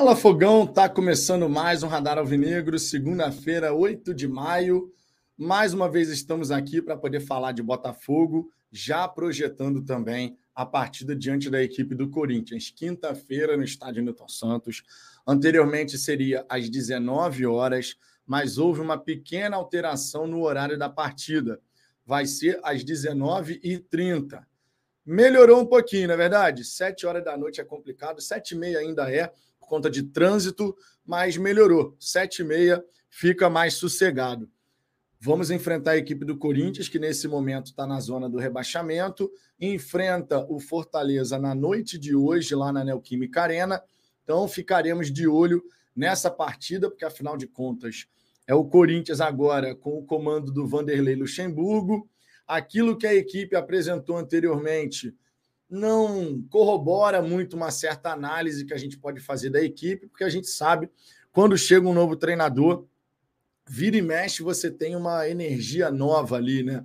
Fala Fogão, tá começando mais um Radar Alvinegro, segunda-feira, 8 de maio. Mais uma vez estamos aqui para poder falar de Botafogo, já projetando também a partida diante da equipe do Corinthians, quinta-feira no estádio Newton Santos. Anteriormente seria às 19 horas, mas houve uma pequena alteração no horário da partida. Vai ser às 19h30. Melhorou um pouquinho, não é verdade? Sete horas da noite é complicado, sete e meia ainda é, conta de trânsito, mas melhorou. Sete e meia fica mais sossegado. Vamos enfrentar a equipe do Corinthians, que nesse momento está na zona do rebaixamento, enfrenta o Fortaleza na noite de hoje, lá na Neoquímica Arena. Então ficaremos de olho nessa partida, porque afinal de contas é o Corinthians agora com o comando do Vanderlei Luxemburgo. Aquilo que a equipe apresentou anteriormente não corrobora muito uma certa análise que a gente pode fazer da equipe, porque a gente sabe quando chega um novo treinador, vira e mexe, você tem uma energia nova ali, né?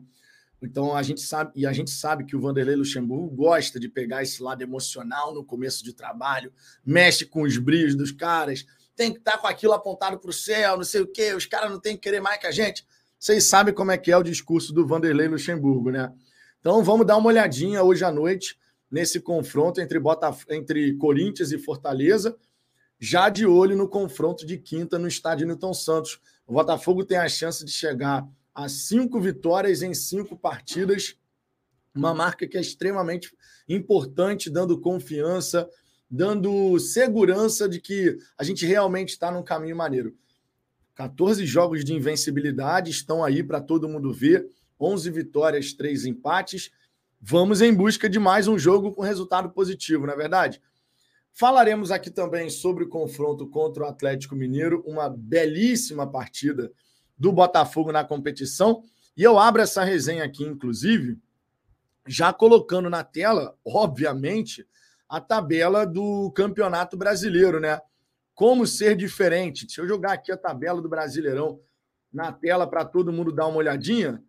Então a gente sabe, e a gente sabe que o Vanderlei Luxemburgo gosta de pegar esse lado emocional no começo de trabalho, mexe com os brilhos dos caras, tem que estar tá com aquilo apontado para o céu, não sei o quê, os caras não têm que querer mais que a gente. Vocês sabem como é que é o discurso do Vanderlei Luxemburgo, né? Então vamos dar uma olhadinha hoje à noite nesse confronto entre, Botaf entre Corinthians e Fortaleza, já de olho no confronto de quinta no estádio Newton Santos. O Botafogo tem a chance de chegar a cinco vitórias em cinco partidas, uma marca que é extremamente importante, dando confiança, dando segurança de que a gente realmente está num caminho maneiro. 14 jogos de invencibilidade estão aí para todo mundo ver, 11 vitórias, 3 empates vamos em busca de mais um jogo com resultado positivo, não é verdade? Falaremos aqui também sobre o confronto contra o Atlético Mineiro, uma belíssima partida do Botafogo na competição. E eu abro essa resenha aqui, inclusive, já colocando na tela, obviamente, a tabela do Campeonato Brasileiro, né? Como ser diferente. Deixa eu jogar aqui a tabela do Brasileirão na tela para todo mundo dar uma olhadinha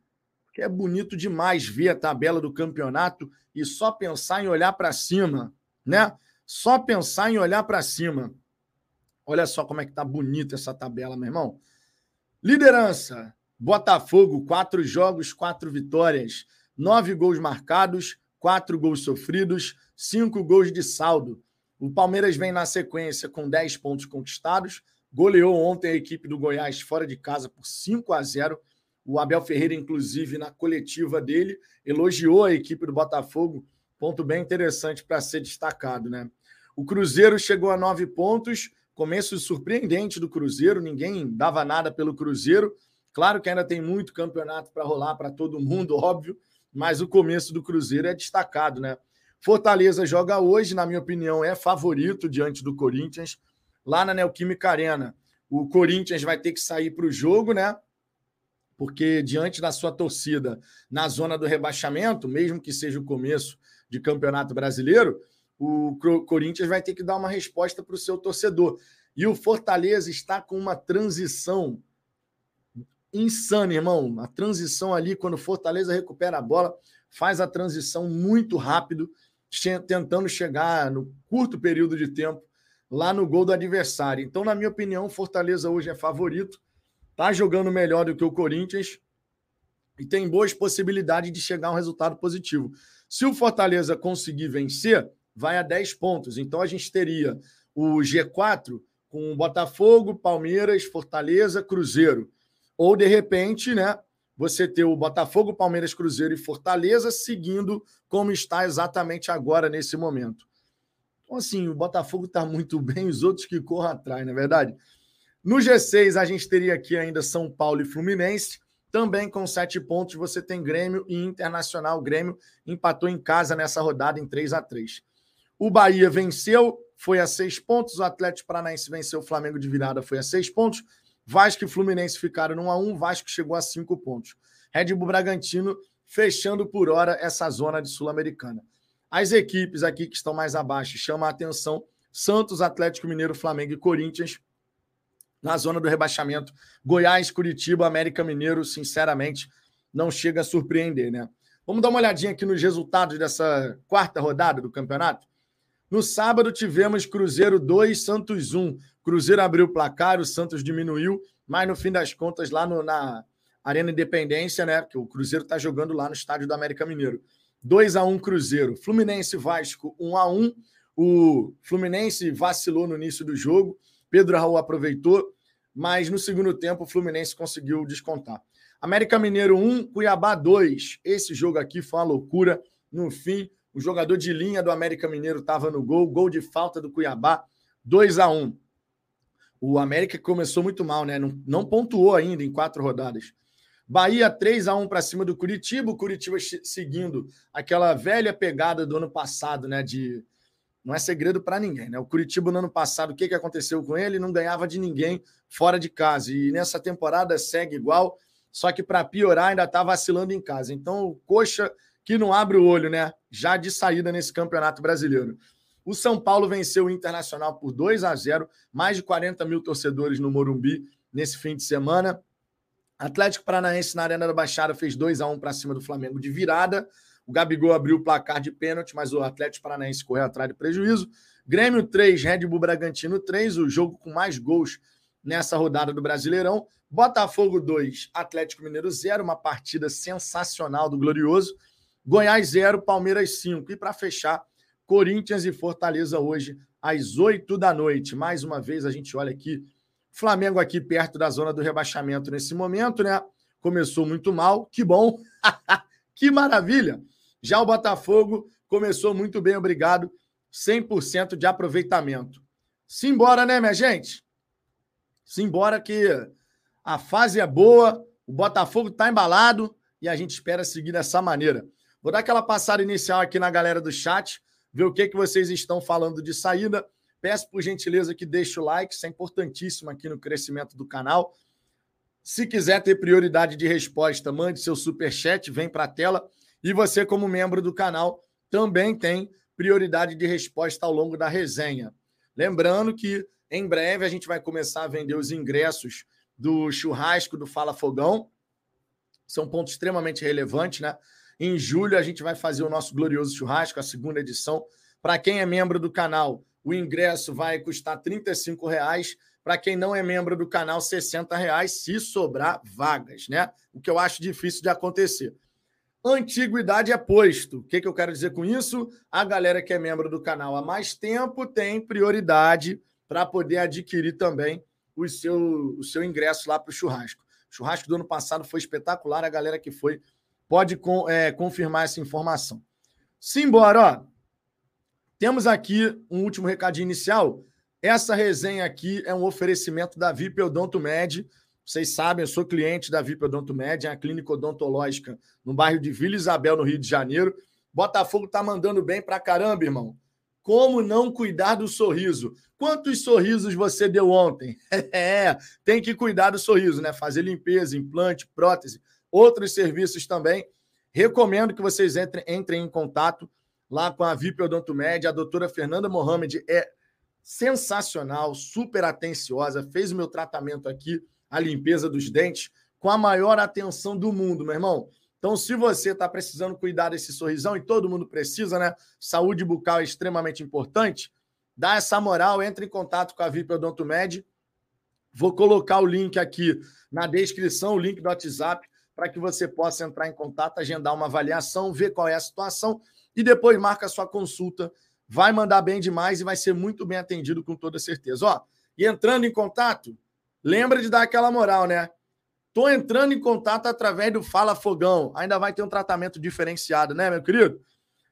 que é bonito demais ver a tabela do campeonato e só pensar em olhar para cima, né? Só pensar em olhar para cima. Olha só como é que tá bonita essa tabela, meu irmão. Liderança: Botafogo, quatro jogos, quatro vitórias, nove gols marcados, quatro gols sofridos, cinco gols de saldo. O Palmeiras vem na sequência com 10 pontos conquistados, goleou ontem a equipe do Goiás fora de casa por 5 a 0 o Abel Ferreira, inclusive, na coletiva dele, elogiou a equipe do Botafogo, ponto bem interessante para ser destacado, né? O Cruzeiro chegou a nove pontos, começo surpreendente do Cruzeiro, ninguém dava nada pelo Cruzeiro. Claro que ainda tem muito campeonato para rolar para todo mundo, óbvio, mas o começo do Cruzeiro é destacado, né? Fortaleza joga hoje, na minha opinião, é favorito diante do Corinthians, lá na Neoquímica Arena. O Corinthians vai ter que sair para o jogo, né? Porque diante da sua torcida na zona do rebaixamento, mesmo que seja o começo de campeonato brasileiro, o Corinthians vai ter que dar uma resposta para o seu torcedor. E o Fortaleza está com uma transição insana, irmão. A transição ali, quando o Fortaleza recupera a bola, faz a transição muito rápido, tentando chegar no curto período de tempo lá no gol do adversário. Então, na minha opinião, Fortaleza hoje é favorito está jogando melhor do que o Corinthians e tem boas possibilidades de chegar a um resultado positivo. Se o Fortaleza conseguir vencer, vai a 10 pontos. Então a gente teria o G4 com Botafogo, Palmeiras, Fortaleza, Cruzeiro. Ou de repente, né, você ter o Botafogo, Palmeiras, Cruzeiro e Fortaleza seguindo como está exatamente agora nesse momento. Então assim, o Botafogo está muito bem, os outros que corram atrás, não é verdade? No G6, a gente teria aqui ainda São Paulo e Fluminense. Também com sete pontos, você tem Grêmio e Internacional. O Grêmio empatou em casa nessa rodada em 3 a 3 O Bahia venceu, foi a seis pontos. O Atlético Paranaense venceu o Flamengo de virada, foi a seis pontos. Vasco e Fluminense ficaram no 1 a 1 Vasco chegou a cinco pontos. Red Bull Bragantino fechando por hora essa zona de Sul-Americana. As equipes aqui que estão mais abaixo chamam a atenção: Santos, Atlético Mineiro, Flamengo e Corinthians na zona do rebaixamento. Goiás, Curitiba, América Mineiro, sinceramente, não chega a surpreender, né? Vamos dar uma olhadinha aqui nos resultados dessa quarta rodada do campeonato. No sábado tivemos Cruzeiro 2, Santos 1. Cruzeiro abriu o placar, o Santos diminuiu, mas no fim das contas, lá no, na Arena Independência, né? Que o Cruzeiro está jogando lá no estádio do América Mineiro. 2 a 1 Cruzeiro. Fluminense Vasco 1 a 1 O Fluminense vacilou no início do jogo. Pedro Raul aproveitou, mas no segundo tempo o Fluminense conseguiu descontar. América Mineiro 1, Cuiabá 2. Esse jogo aqui foi uma loucura. No fim, o jogador de linha do América Mineiro estava no gol, gol de falta do Cuiabá, 2 a 1 O América começou muito mal, né? Não, não pontuou ainda em quatro rodadas. Bahia 3 a 1 para cima do Curitiba, o Curitiba seguindo aquela velha pegada do ano passado, né? De não é segredo para ninguém, né? O Curitiba no ano passado, o que, que aconteceu com ele? Não ganhava de ninguém fora de casa. E nessa temporada segue igual, só que para piorar ainda está vacilando em casa. Então, Coxa que não abre o olho, né? Já de saída nesse Campeonato Brasileiro. O São Paulo venceu o Internacional por 2 a 0, mais de 40 mil torcedores no Morumbi nesse fim de semana. Atlético Paranaense na Arena da Baixada fez 2 a 1 para cima do Flamengo de virada. O Gabigol abriu o placar de pênalti, mas o Atlético Paranaense correu atrás de prejuízo. Grêmio 3, Red Bull Bragantino 3, o jogo com mais gols nessa rodada do Brasileirão. Botafogo 2, Atlético Mineiro 0, uma partida sensacional do Glorioso. Goiás 0, Palmeiras 5. E para fechar, Corinthians e Fortaleza hoje, às 8 da noite. Mais uma vez, a gente olha aqui. Flamengo aqui perto da zona do rebaixamento nesse momento, né? Começou muito mal. Que bom. que maravilha. Já o Botafogo começou muito bem, obrigado. 100% de aproveitamento. Simbora, né, minha gente? Simbora que a fase é boa, o Botafogo está embalado e a gente espera seguir dessa maneira. Vou dar aquela passada inicial aqui na galera do chat, ver o que, que vocês estão falando de saída. Peço por gentileza que deixe o like, isso é importantíssimo aqui no crescimento do canal. Se quiser ter prioridade de resposta, mande seu super chat, vem para a tela. E você, como membro do canal, também tem prioridade de resposta ao longo da resenha. Lembrando que em breve a gente vai começar a vender os ingressos do churrasco do Fala Fogão. São pontos extremamente relevantes, né? Em julho, a gente vai fazer o nosso glorioso churrasco, a segunda edição. Para quem é membro do canal, o ingresso vai custar R$ reais. Para quem não é membro do canal, R$ reais, se sobrar vagas, né? O que eu acho difícil de acontecer. Antiguidade é posto. O que, que eu quero dizer com isso? A galera que é membro do canal há mais tempo tem prioridade para poder adquirir também o seu, o seu ingresso lá para o churrasco. O churrasco do ano passado foi espetacular, a galera que foi pode é, confirmar essa informação. Simbora, ó. Temos aqui um último recadinho inicial. Essa resenha aqui é um oferecimento da VIP Odonto Med. Vocês sabem, eu sou cliente da VIP Odonto Med, é uma clínica odontológica no bairro de Vila Isabel, no Rio de Janeiro. Botafogo tá mandando bem pra caramba, irmão. Como não cuidar do sorriso? Quantos sorrisos você deu ontem? É, tem que cuidar do sorriso, né? Fazer limpeza, implante, prótese outros serviços também. Recomendo que vocês entrem, entrem em contato lá com a VIP Odontomed. A doutora Fernanda Mohamed é sensacional, super atenciosa, fez o meu tratamento aqui, a limpeza dos dentes, com a maior atenção do mundo, meu irmão. Então, se você está precisando cuidar desse sorrisão, e todo mundo precisa, né? Saúde bucal é extremamente importante. Dá essa moral, entre em contato com a VIP Odontomed. Vou colocar o link aqui na descrição, o link do WhatsApp para que você possa entrar em contato, agendar uma avaliação, ver qual é a situação e depois marca a sua consulta. Vai mandar bem demais e vai ser muito bem atendido com toda certeza. Ó, e entrando em contato, lembra de dar aquela moral, né? Tô entrando em contato através do Fala Fogão. Ainda vai ter um tratamento diferenciado, né, meu querido?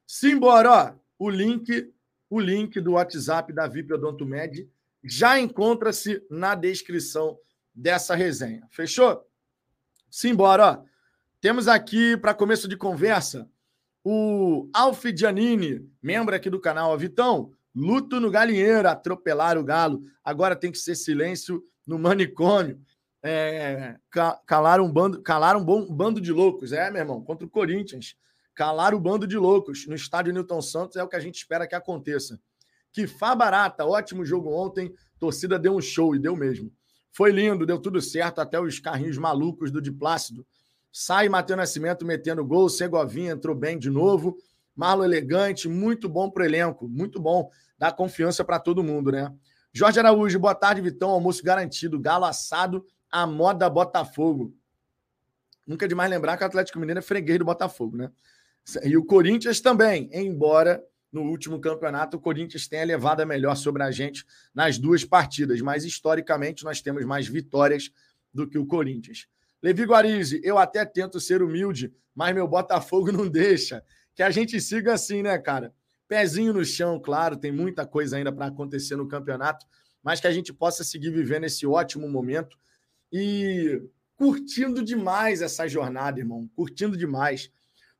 Simbora, ó. O link, o link do WhatsApp da VIP Odonto Med já encontra-se na descrição dessa resenha. Fechou? Simbora, ó. Temos aqui, para começo de conversa, o Alf Giannini, membro aqui do canal. Vitão, luto no galinheiro, atropelar o galo. Agora tem que ser silêncio no manicômio. É, calar um bando, calar um bom bando de loucos, é, meu irmão, contra o Corinthians. Calar o bando de loucos no estádio Newton Santos é o que a gente espera que aconteça. Que fá barata, ótimo jogo ontem, torcida deu um show e deu mesmo. Foi lindo, deu tudo certo, até os carrinhos malucos do Diplácido. Sai Matheus Nascimento metendo gol, Segovinha entrou bem de novo. Marlon elegante, muito bom pro elenco, muito bom, dá confiança para todo mundo, né? Jorge Araújo, boa tarde, Vitão, almoço garantido, galo assado, a moda Botafogo. Nunca é demais lembrar que o Atlético Mineiro é freguês do Botafogo, né? E o Corinthians também, embora no último campeonato o Corinthians tenha levado a melhor sobre a gente nas duas partidas, mas historicamente nós temos mais vitórias do que o Corinthians. Levi Guarizi, eu até tento ser humilde, mas meu Botafogo não deixa. Que a gente siga assim, né, cara? Pezinho no chão, claro, tem muita coisa ainda para acontecer no campeonato, mas que a gente possa seguir vivendo esse ótimo momento e curtindo demais essa jornada, irmão. Curtindo demais.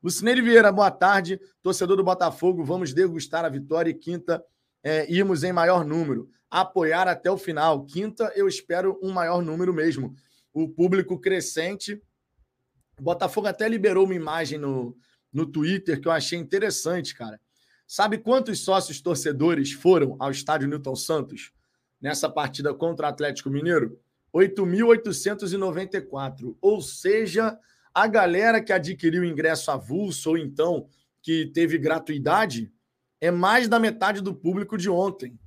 Lucineiro Vieira, boa tarde. Torcedor do Botafogo, vamos degustar a vitória e quinta é, irmos em maior número. Apoiar até o final. Quinta, eu espero um maior número mesmo o público crescente. O Botafogo até liberou uma imagem no, no Twitter que eu achei interessante, cara. Sabe quantos sócios torcedores foram ao estádio Newton Santos nessa partida contra o Atlético Mineiro? 8.894. Ou seja, a galera que adquiriu ingresso avulso ou então que teve gratuidade é mais da metade do público de ontem.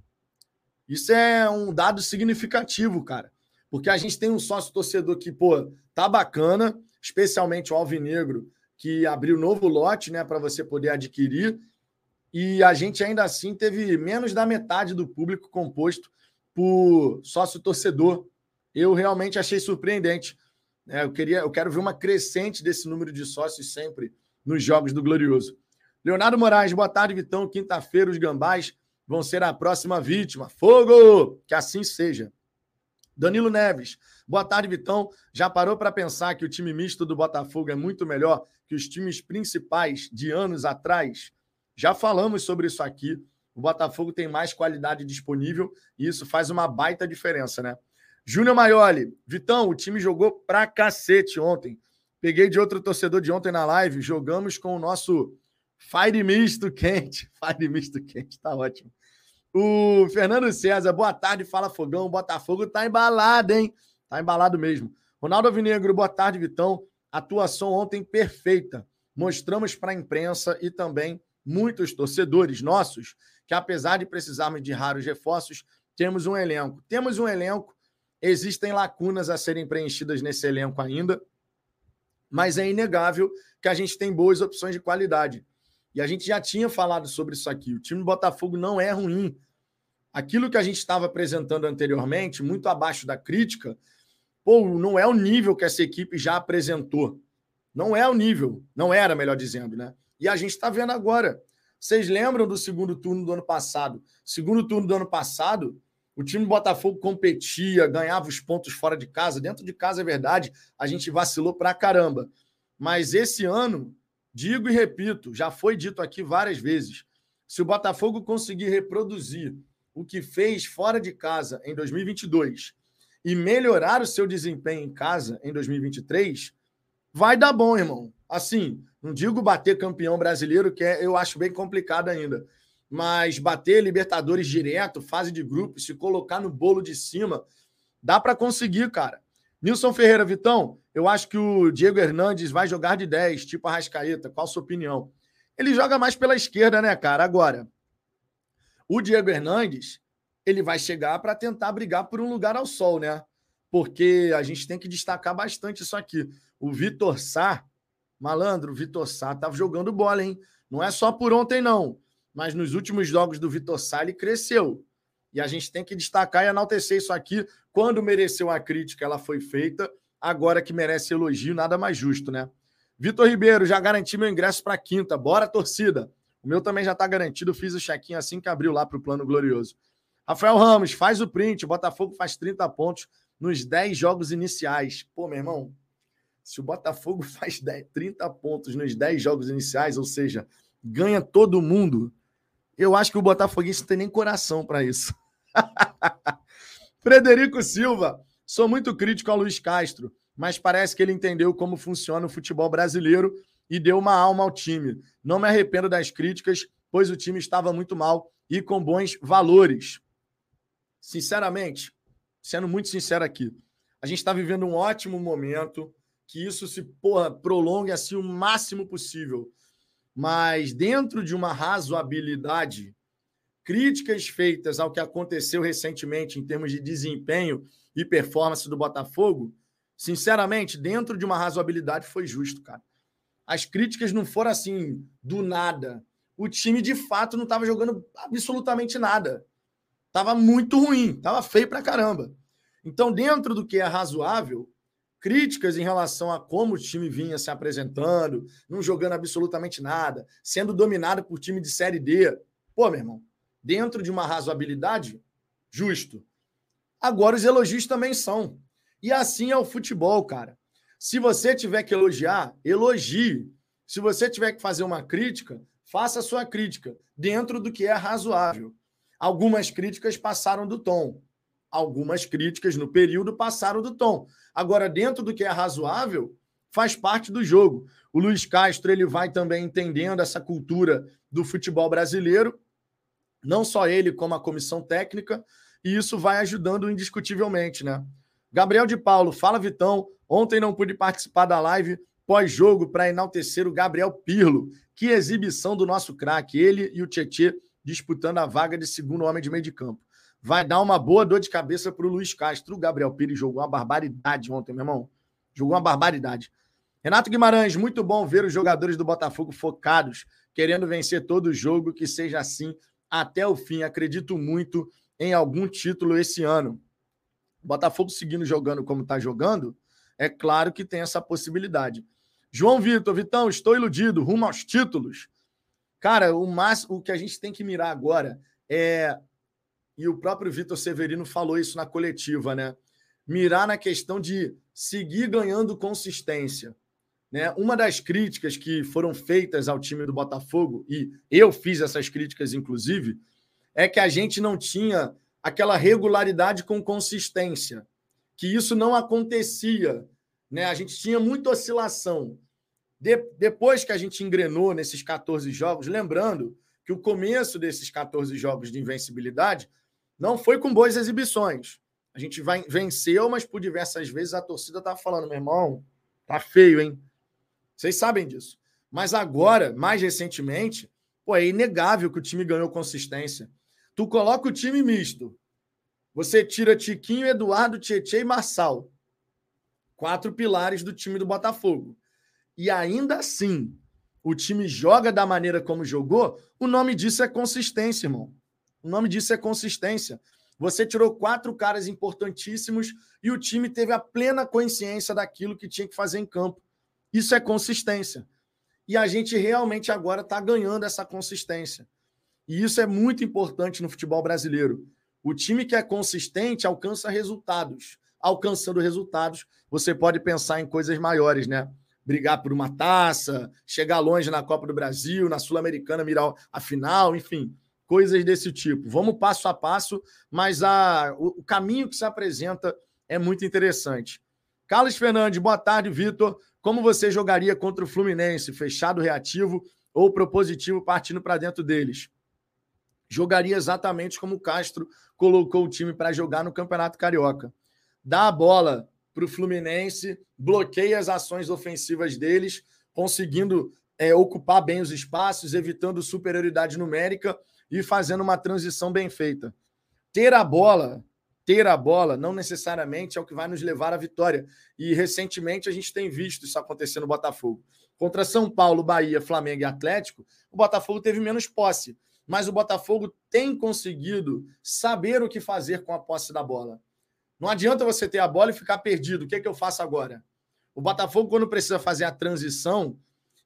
Isso é um dado significativo, cara. Porque a gente tem um sócio torcedor que, pô, tá bacana, especialmente o Alvinegro, que abriu novo lote, né, para você poder adquirir. E a gente ainda assim teve menos da metade do público composto por sócio torcedor. Eu realmente achei surpreendente. É, eu queria, eu quero ver uma crescente desse número de sócios sempre nos jogos do Glorioso. Leonardo Moraes, boa tarde, Vitão. Quinta-feira, os gambás vão ser a próxima vítima. Fogo! Que assim seja. Danilo Neves, boa tarde, Vitão. Já parou para pensar que o time misto do Botafogo é muito melhor que os times principais de anos atrás? Já falamos sobre isso aqui. O Botafogo tem mais qualidade disponível e isso faz uma baita diferença, né? Júnior Maioli, Vitão, o time jogou pra cacete ontem. Peguei de outro torcedor de ontem na live, jogamos com o nosso Fire Misto quente. Fire Misto quente, tá ótimo. O Fernando César, boa tarde, fala Fogão. Botafogo tá embalado, hein? Tá embalado mesmo. Ronaldo Alvinegro, boa tarde, Vitão. Atuação ontem perfeita. Mostramos para a imprensa e também muitos torcedores nossos que, apesar de precisarmos de raros reforços, temos um elenco. Temos um elenco, existem lacunas a serem preenchidas nesse elenco ainda, mas é inegável que a gente tem boas opções de qualidade. E a gente já tinha falado sobre isso aqui. O time do Botafogo não é ruim. Aquilo que a gente estava apresentando anteriormente, muito abaixo da crítica, pô, não é o nível que essa equipe já apresentou. Não é o nível. Não era, melhor dizendo, né? E a gente está vendo agora. Vocês lembram do segundo turno do ano passado? Segundo turno do ano passado, o time do Botafogo competia, ganhava os pontos fora de casa. Dentro de casa é verdade, a gente vacilou pra caramba. Mas esse ano, Digo e repito, já foi dito aqui várias vezes: se o Botafogo conseguir reproduzir o que fez fora de casa em 2022 e melhorar o seu desempenho em casa em 2023, vai dar bom, irmão. Assim, não digo bater campeão brasileiro, que é, eu acho bem complicado ainda, mas bater Libertadores direto, fase de grupo, se colocar no bolo de cima, dá para conseguir, cara. Nilson Ferreira, Vitão, eu acho que o Diego Hernandes vai jogar de 10, tipo a Rascaeta. Qual a sua opinião? Ele joga mais pela esquerda, né, cara? Agora, o Diego Hernandes, ele vai chegar para tentar brigar por um lugar ao sol, né? Porque a gente tem que destacar bastante isso aqui. O Vitor Sá, malandro, o Vitor Sá estava jogando bola, hein? Não é só por ontem, não. Mas nos últimos jogos do Vitor Sá, ele cresceu. E a gente tem que destacar e enaltecer isso aqui. Quando mereceu a crítica, ela foi feita. Agora que merece elogio, nada mais justo, né? Vitor Ribeiro, já garanti meu ingresso para quinta. Bora, torcida. O meu também já está garantido. Fiz o check-in assim que abriu lá para o Plano Glorioso. Rafael Ramos, faz o print. Botafogo faz 30 pontos nos 10 jogos iniciais. Pô, meu irmão, se o Botafogo faz 10, 30 pontos nos 10 jogos iniciais, ou seja, ganha todo mundo, eu acho que o Botafoguense não tem nem coração para isso. Frederico Silva, sou muito crítico ao Luiz Castro, mas parece que ele entendeu como funciona o futebol brasileiro e deu uma alma ao time. Não me arrependo das críticas, pois o time estava muito mal e com bons valores. Sinceramente, sendo muito sincero aqui, a gente está vivendo um ótimo momento, que isso se porra, prolongue assim o máximo possível. mas dentro de uma razoabilidade, críticas feitas ao que aconteceu recentemente em termos de desempenho e performance do Botafogo, sinceramente, dentro de uma razoabilidade, foi justo, cara. As críticas não foram assim, do nada. O time, de fato, não estava jogando absolutamente nada. Tava muito ruim, tava feio pra caramba. Então, dentro do que é razoável, críticas em relação a como o time vinha se apresentando, não jogando absolutamente nada, sendo dominado por time de Série D. Pô, meu irmão, dentro de uma razoabilidade, justo. Agora, os elogios também são. E assim é o futebol, cara. Se você tiver que elogiar, elogie. Se você tiver que fazer uma crítica, faça a sua crítica, dentro do que é razoável. Algumas críticas passaram do tom. Algumas críticas no período passaram do tom. Agora, dentro do que é razoável, faz parte do jogo. O Luiz Castro ele vai também entendendo essa cultura do futebol brasileiro, não só ele, como a comissão técnica, e isso vai ajudando indiscutivelmente, né? Gabriel de Paulo, fala Vitão. Ontem não pude participar da live pós-jogo para enaltecer o Gabriel Pirlo. Que exibição do nosso craque, ele e o Tietê disputando a vaga de segundo homem de meio de campo vai dar uma boa dor de cabeça para o Luiz Castro. O Gabriel Pires jogou uma barbaridade ontem, meu irmão. Jogou uma barbaridade. Renato Guimarães, muito bom ver os jogadores do Botafogo focados, querendo vencer todo o jogo, que seja assim até o fim. Acredito muito em algum título esse ano. Botafogo seguindo jogando como está jogando, é claro que tem essa possibilidade. João Vitor, Vitão, estou iludido, rumo aos títulos. Cara, o máximo, o que a gente tem que mirar agora é e o próprio Vitor Severino falou isso na coletiva, né? Mirar na questão de seguir ganhando consistência. Né? Uma das críticas que foram feitas ao time do Botafogo, e eu fiz essas críticas, inclusive, é que a gente não tinha aquela regularidade com consistência, que isso não acontecia. Né? A gente tinha muita oscilação. De, depois que a gente engrenou nesses 14 jogos, lembrando que o começo desses 14 jogos de invencibilidade não foi com boas exibições. A gente vai, venceu, mas por diversas vezes a torcida tá falando, meu irmão, tá feio, hein? Vocês sabem disso. Mas agora, mais recentemente, pô, é inegável que o time ganhou consistência. Tu coloca o time misto. Você tira Tiquinho, Eduardo, Tietchan e Marçal. Quatro pilares do time do Botafogo. E ainda assim, o time joga da maneira como jogou, o nome disso é consistência, irmão. O nome disso é consistência. Você tirou quatro caras importantíssimos e o time teve a plena consciência daquilo que tinha que fazer em campo. Isso é consistência. E a gente realmente agora está ganhando essa consistência. E isso é muito importante no futebol brasileiro. O time que é consistente alcança resultados. Alcançando resultados, você pode pensar em coisas maiores, né? Brigar por uma taça, chegar longe na Copa do Brasil, na Sul-Americana, mirar a final, enfim coisas desse tipo. Vamos passo a passo, mas a, o, o caminho que se apresenta é muito interessante. Carlos Fernandes, boa tarde, Vitor. Como você jogaria contra o Fluminense? Fechado, reativo ou propositivo partindo para dentro deles? Jogaria exatamente como o Castro colocou o time para jogar no Campeonato Carioca. Dá a bola para o Fluminense, bloqueia as ações ofensivas deles, conseguindo é, ocupar bem os espaços, evitando superioridade numérica e fazendo uma transição bem feita. Ter a bola, ter a bola não necessariamente é o que vai nos levar à vitória. E recentemente a gente tem visto isso acontecer no Botafogo. Contra São Paulo, Bahia, Flamengo e Atlético, o Botafogo teve menos posse, mas o Botafogo tem conseguido saber o que fazer com a posse da bola. Não adianta você ter a bola e ficar perdido. O que, é que eu faço agora? O Botafogo, quando precisa fazer a transição,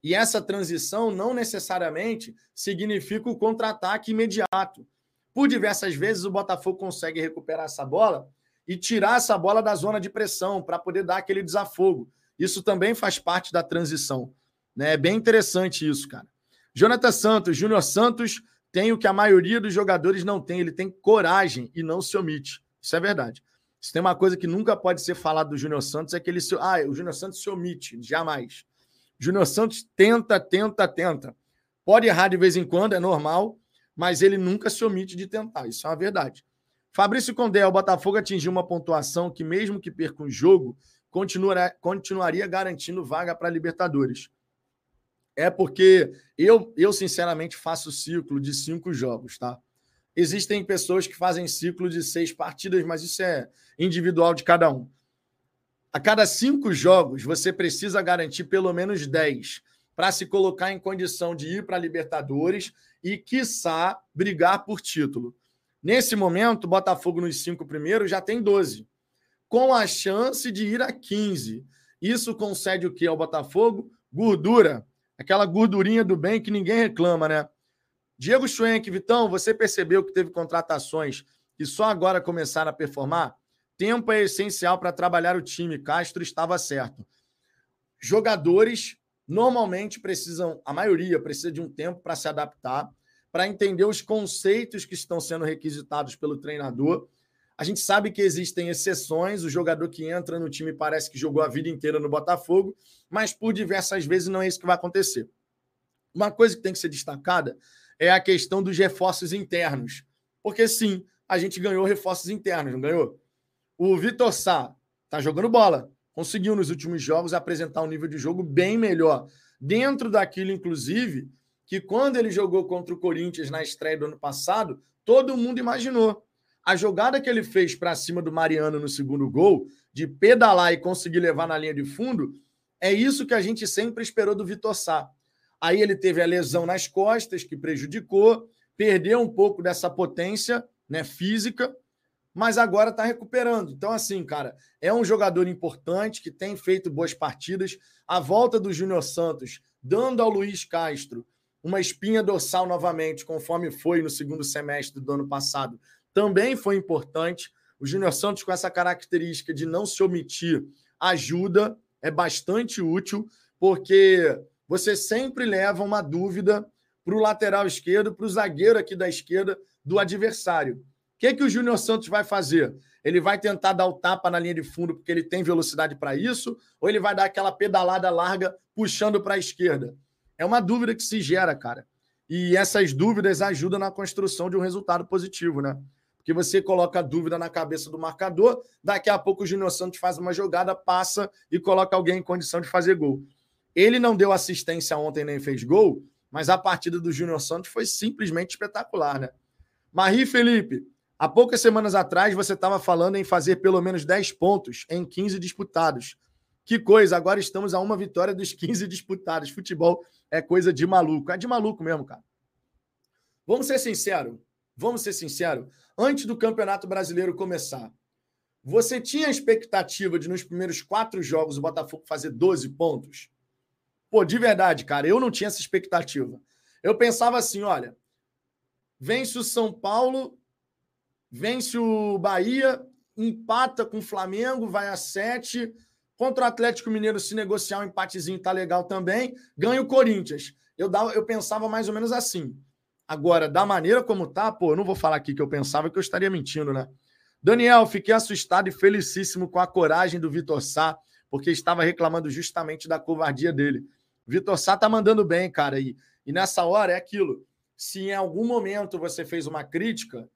e essa transição não necessariamente significa o contra-ataque imediato. Por diversas vezes, o Botafogo consegue recuperar essa bola e tirar essa bola da zona de pressão para poder dar aquele desafogo. Isso também faz parte da transição. Né? É bem interessante isso, cara. Jonathan Santos, Júnior Santos tem o que a maioria dos jogadores não tem. Ele tem coragem e não se omite. Isso é verdade. Se tem uma coisa que nunca pode ser falado do Júnior Santos é que ele se. Ah, o Júnior Santos se omite. Jamais. Júnior Santos tenta, tenta, tenta. Pode errar de vez em quando, é normal, mas ele nunca se omite de tentar. Isso é uma verdade. Fabrício Condé, o Botafogo atingiu uma pontuação que, mesmo que perca um jogo, continuaria garantindo vaga para Libertadores. É porque eu, eu sinceramente, faço ciclo de cinco jogos, tá? Existem pessoas que fazem ciclo de seis partidas, mas isso é individual de cada um. A cada cinco jogos, você precisa garantir pelo menos dez para se colocar em condição de ir para a Libertadores e, quiçá, brigar por título. Nesse momento, Botafogo nos cinco primeiros já tem 12, com a chance de ir a 15. Isso concede o que ao Botafogo? Gordura. Aquela gordurinha do bem que ninguém reclama, né? Diego Schwenk, Vitão, você percebeu que teve contratações que só agora começaram a performar? Tempo é essencial para trabalhar o time. Castro estava certo. Jogadores normalmente precisam, a maioria precisa de um tempo para se adaptar, para entender os conceitos que estão sendo requisitados pelo treinador. A gente sabe que existem exceções, o jogador que entra no time parece que jogou a vida inteira no Botafogo, mas por diversas vezes não é isso que vai acontecer. Uma coisa que tem que ser destacada é a questão dos reforços internos. Porque sim, a gente ganhou reforços internos, não ganhou? O Vitor Sá está jogando bola, conseguiu nos últimos jogos apresentar um nível de jogo bem melhor. Dentro daquilo, inclusive, que quando ele jogou contra o Corinthians na estreia do ano passado, todo mundo imaginou. A jogada que ele fez para cima do Mariano no segundo gol, de pedalar e conseguir levar na linha de fundo, é isso que a gente sempre esperou do Vitor Sá. Aí ele teve a lesão nas costas, que prejudicou, perdeu um pouco dessa potência né, física, mas agora está recuperando. Então, assim, cara, é um jogador importante que tem feito boas partidas. A volta do Júnior Santos, dando ao Luiz Castro uma espinha dorsal novamente, conforme foi no segundo semestre do ano passado, também foi importante. O Júnior Santos, com essa característica de não se omitir, ajuda, é bastante útil, porque você sempre leva uma dúvida para o lateral esquerdo, para o zagueiro aqui da esquerda do adversário. Que, que o Júnior Santos vai fazer? Ele vai tentar dar o tapa na linha de fundo porque ele tem velocidade para isso? Ou ele vai dar aquela pedalada larga puxando para a esquerda? É uma dúvida que se gera, cara. E essas dúvidas ajudam na construção de um resultado positivo, né? Porque você coloca a dúvida na cabeça do marcador, daqui a pouco o Júnior Santos faz uma jogada, passa e coloca alguém em condição de fazer gol. Ele não deu assistência ontem nem fez gol, mas a partida do Júnior Santos foi simplesmente espetacular, né? Marie Felipe, há poucas semanas atrás você estava falando em fazer pelo menos 10 pontos em 15 disputados. Que coisa, agora estamos a uma vitória dos 15 disputados. Futebol é coisa de maluco. É de maluco mesmo, cara. Vamos ser sinceros. Vamos ser sinceros. Antes do Campeonato Brasileiro começar, você tinha a expectativa de nos primeiros quatro jogos o Botafogo fazer 12 pontos? Pô, de verdade, cara, eu não tinha essa expectativa. Eu pensava assim: olha, vence o São Paulo, vence o Bahia, empata com o Flamengo, vai a sete. Contra o Atlético Mineiro, se negociar um empatezinho, tá legal também. Ganha o Corinthians. Eu, dava, eu pensava mais ou menos assim. Agora, da maneira como tá, pô, eu não vou falar aqui que eu pensava que eu estaria mentindo, né? Daniel, fiquei assustado e felicíssimo com a coragem do Vitor Sá, porque estava reclamando justamente da covardia dele. Vitor Sá tá mandando bem, cara. E, e nessa hora é aquilo. Se em algum momento você fez uma crítica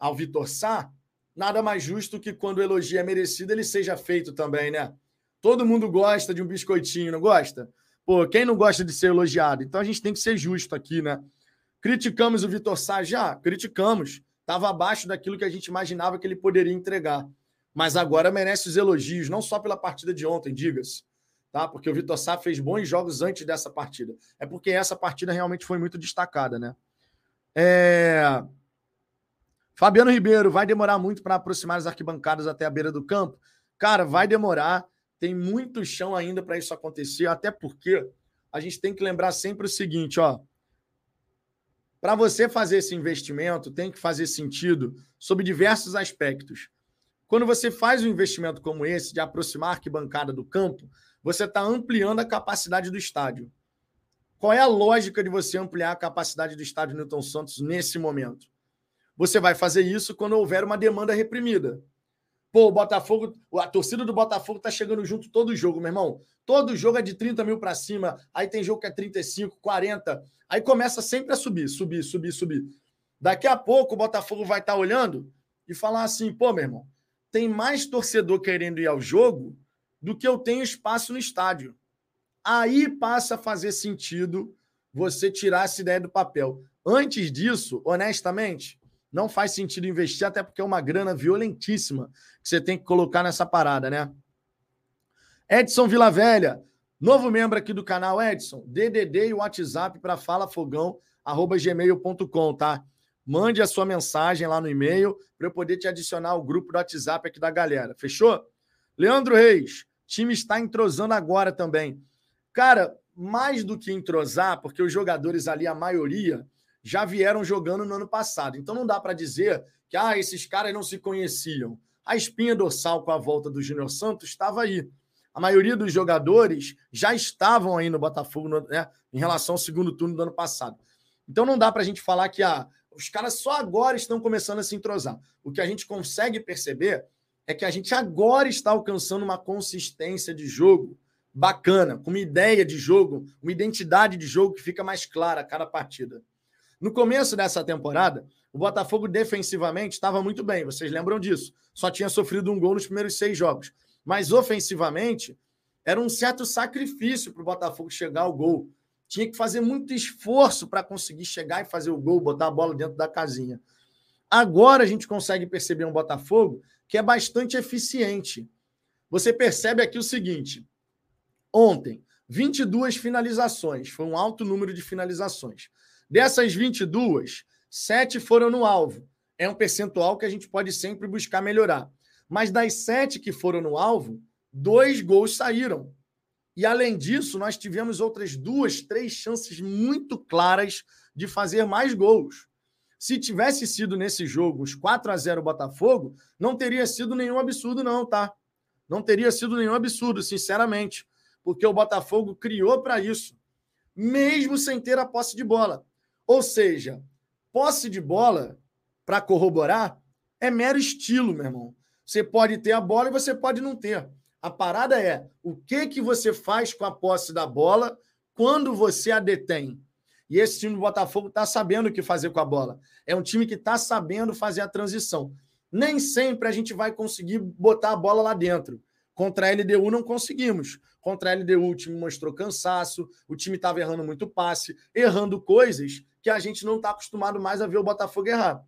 ao Vitor Sá, nada mais justo que quando o elogio é merecido, ele seja feito também, né? Todo mundo gosta de um biscoitinho, não gosta? Pô, quem não gosta de ser elogiado? Então a gente tem que ser justo aqui, né? Criticamos o Vitor Sá já? Criticamos. Estava abaixo daquilo que a gente imaginava que ele poderia entregar. Mas agora merece os elogios, não só pela partida de ontem, diga-se tá? Porque o Vitor Sá fez bons jogos antes dessa partida. É porque essa partida realmente foi muito destacada, né? É... Fabiano Ribeiro, vai demorar muito para aproximar as arquibancadas até a beira do campo? Cara, vai demorar. Tem muito chão ainda para isso acontecer, até porque a gente tem que lembrar sempre o seguinte, ó. Para você fazer esse investimento, tem que fazer sentido sob diversos aspectos. Quando você faz um investimento como esse, de aproximar a arquibancada do campo, você está ampliando a capacidade do estádio. Qual é a lógica de você ampliar a capacidade do estádio Newton Santos nesse momento? Você vai fazer isso quando houver uma demanda reprimida. Pô, o Botafogo, a torcida do Botafogo tá chegando junto todo jogo, meu irmão. Todo jogo é de 30 mil para cima, aí tem jogo que é 35, 40. Aí começa sempre a subir, subir, subir, subir. Daqui a pouco o Botafogo vai estar tá olhando e falar assim: pô, meu irmão, tem mais torcedor querendo ir ao jogo do que eu tenho espaço no estádio. aí passa a fazer sentido você tirar essa ideia do papel. Antes disso, honestamente, não faz sentido investir, até porque é uma grana violentíssima que você tem que colocar nessa parada, né? Edson Vilavelha, novo membro aqui do canal, Edson, DDD e WhatsApp para falafogão@gmail.com, tá? Mande a sua mensagem lá no e-mail para eu poder te adicionar ao grupo do WhatsApp aqui da galera. Fechou? Leandro Reis, time está entrosando agora também. Cara, mais do que entrosar, porque os jogadores ali, a maioria, já vieram jogando no ano passado. Então não dá para dizer que ah, esses caras não se conheciam. A espinha dorsal com a volta do Júnior Santos estava aí. A maioria dos jogadores já estavam aí no Botafogo né, em relação ao segundo turno do ano passado. Então não dá para a gente falar que ah, os caras só agora estão começando a se entrosar. O que a gente consegue perceber é que a gente agora está alcançando uma consistência de jogo bacana, com uma ideia de jogo, uma identidade de jogo que fica mais clara a cada partida. No começo dessa temporada, o Botafogo defensivamente estava muito bem, vocês lembram disso. Só tinha sofrido um gol nos primeiros seis jogos. Mas ofensivamente, era um certo sacrifício para o Botafogo chegar ao gol. Tinha que fazer muito esforço para conseguir chegar e fazer o gol, botar a bola dentro da casinha. Agora a gente consegue perceber um Botafogo que é bastante eficiente. Você percebe aqui o seguinte: ontem, 22 finalizações, foi um alto número de finalizações. Dessas 22, 7 foram no alvo. É um percentual que a gente pode sempre buscar melhorar. Mas das sete que foram no alvo, dois gols saíram. E além disso, nós tivemos outras duas, três chances muito claras de fazer mais gols. Se tivesse sido nesse jogo os 4 a 0 Botafogo, não teria sido nenhum absurdo, não, tá? Não teria sido nenhum absurdo, sinceramente. Porque o Botafogo criou para isso, mesmo sem ter a posse de bola. Ou seja, posse de bola, para corroborar, é mero estilo, meu irmão. Você pode ter a bola e você pode não ter. A parada é o que que você faz com a posse da bola quando você a detém. E esse time do Botafogo está sabendo o que fazer com a bola. É um time que está sabendo fazer a transição. Nem sempre a gente vai conseguir botar a bola lá dentro. Contra a LDU não conseguimos. Contra a LDU o time mostrou cansaço, o time estava errando muito passe, errando coisas que a gente não está acostumado mais a ver o Botafogo errar.